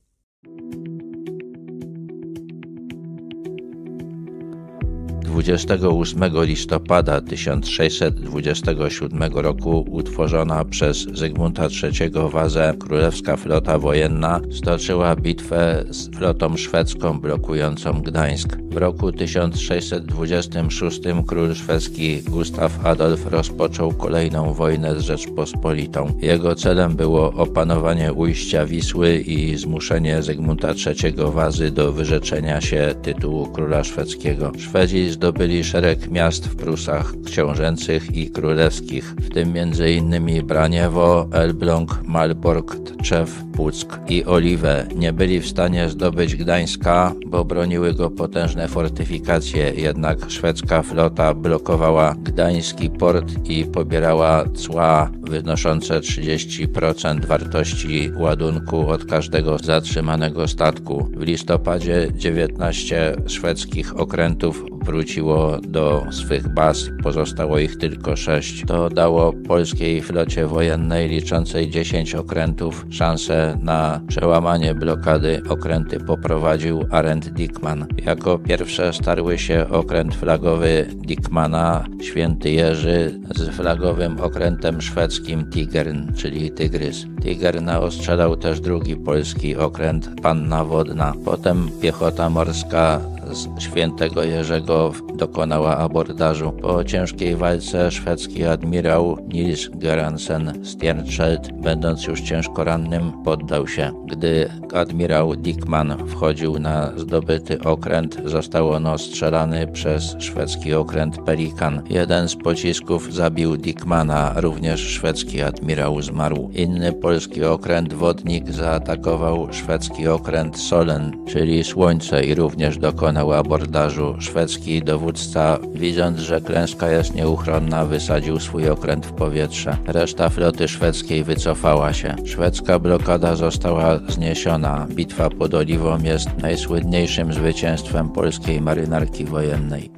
28 listopada 1627 roku utworzona przez Zygmunta III Wazę królewska flota wojenna stoczyła bitwę z flotą szwedzką blokującą Gdańsk. W roku 1626 król szwedzki Gustaw Adolf rozpoczął kolejną wojnę z Rzeczpospolitą. Jego celem było opanowanie ujścia Wisły i zmuszenie Zygmunta III Wazy do wyrzeczenia się tytułu króla szwedzkiego. Szwedzi zdobyli szereg miast w Prusach książęcych i królewskich, w tym m.in. Braniewo, Elbląg, Malbork, Tczew, Puck i Oliwę. Nie byli w stanie zdobyć Gdańska, bo broniły go potężne fortyfikacje, jednak szwedzka flota blokowała gdański port i pobierała cła wynoszące 30% wartości ładunku od każdego zatrzymanego statku. W listopadzie 19 szwedzkich okrętów wróciło do swych baz, pozostało ich tylko 6. To dało polskiej flocie wojennej liczącej 10 okrętów szansę na przełamanie blokady. Okręty poprowadził Arend Dickman. Jako pierwsze starły się okręt flagowy Dickmana, Święty Jerzy, z flagowym okrętem szwedzkim Tigern, czyli Tygrys. Tigern ostrzelał też drugi polski okręt Panna Wodna. Potem piechota morska z świętego Jerzego dokonała abordażu. Po ciężkiej walce szwedzki admirał Nils Geransen Stjernscheld, będąc już ciężko rannym, poddał się. Gdy admirał Dickman wchodził na zdobyty okręt, został on ostrzelany przez szwedzki okręt Pelikan. Jeden z pocisków zabił Dickmana, również szwedzki admirał zmarł. Inny polski okręt Wodnik zaatakował szwedzki okręt Solen, czyli Słońce i również dokonał abordażu. Szwedzki dowódca, widząc, że klęska jest nieuchronna, wysadził swój okręt w powietrze. Reszta floty szwedzkiej wycofała się. Szwedzka blokada została zniesiona. Bitwa pod Oliwą jest najsłynniejszym zwycięstwem polskiej marynarki wojennej.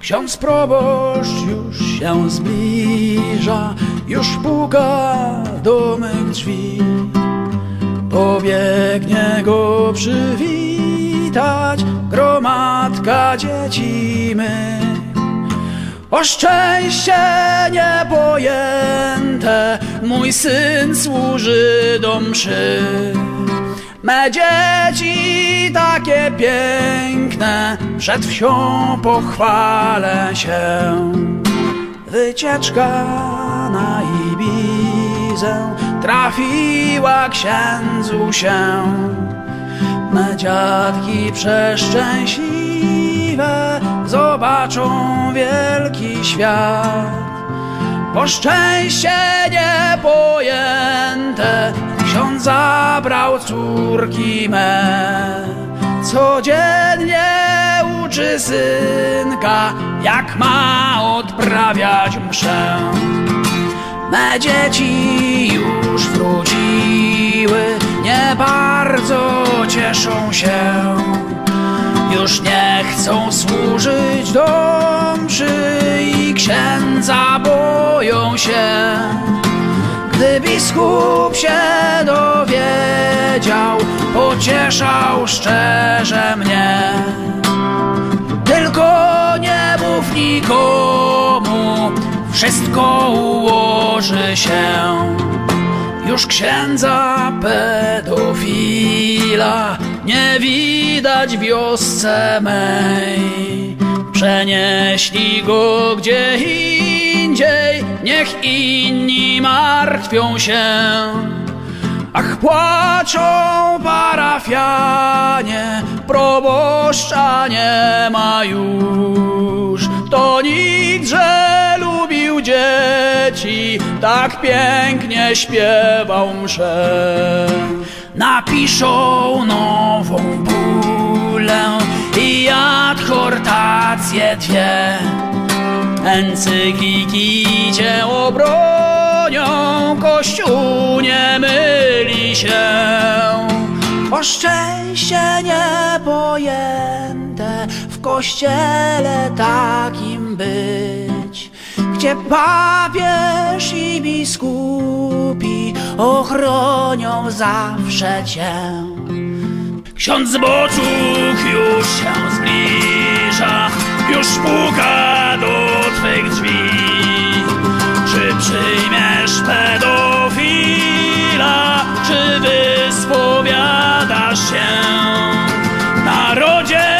Ksiądz proboszcz już się zbliża, już puka do mych drzwi. Pobiegnie go przywitać gromadka dzieci mych. O szczęście niepojęte, mój syn służy do mszy. Me dzieci takie piękne, przed wsią pochwalę się. Wycieczka na Ibizę trafiła księdzu się. Me dziadki przeszczęśliwe zobaczą wielki świat. Po szczęście niepojęte ksiądz zabrał córki me. Codziennie uczy synka, jak ma odprawiać mszę. Me dzieci już wróciły, nie bardzo cieszą się. Już nie chcą służyć do mszy i księdza boją się. Gdy biskup się dowiedział, pocieszał szczerze mnie. Tylko nie mów nikomu, wszystko ułoży się. Już księdza pedofila nie widać w wiosce mej. Przenieśli go gdzie indziej, niech inni martwią się. Ach, płaczą parafianie, proboszcza nie ma już. to nic, że dzieci, tak pięknie śpiewał mszę. Napiszą nową bólę i adhortację dwie. Encykliki cię obronią, Kościół nie myli się. O szczęście niepojęte w kościele takim być, gdzie papież i biskupi ochronią zawsze cię. Ksiądz Boczuk już się zbliża, już puka do twych drzwi. Czy przyjmiesz pedofila, czy wyspowiadasz się narodzie?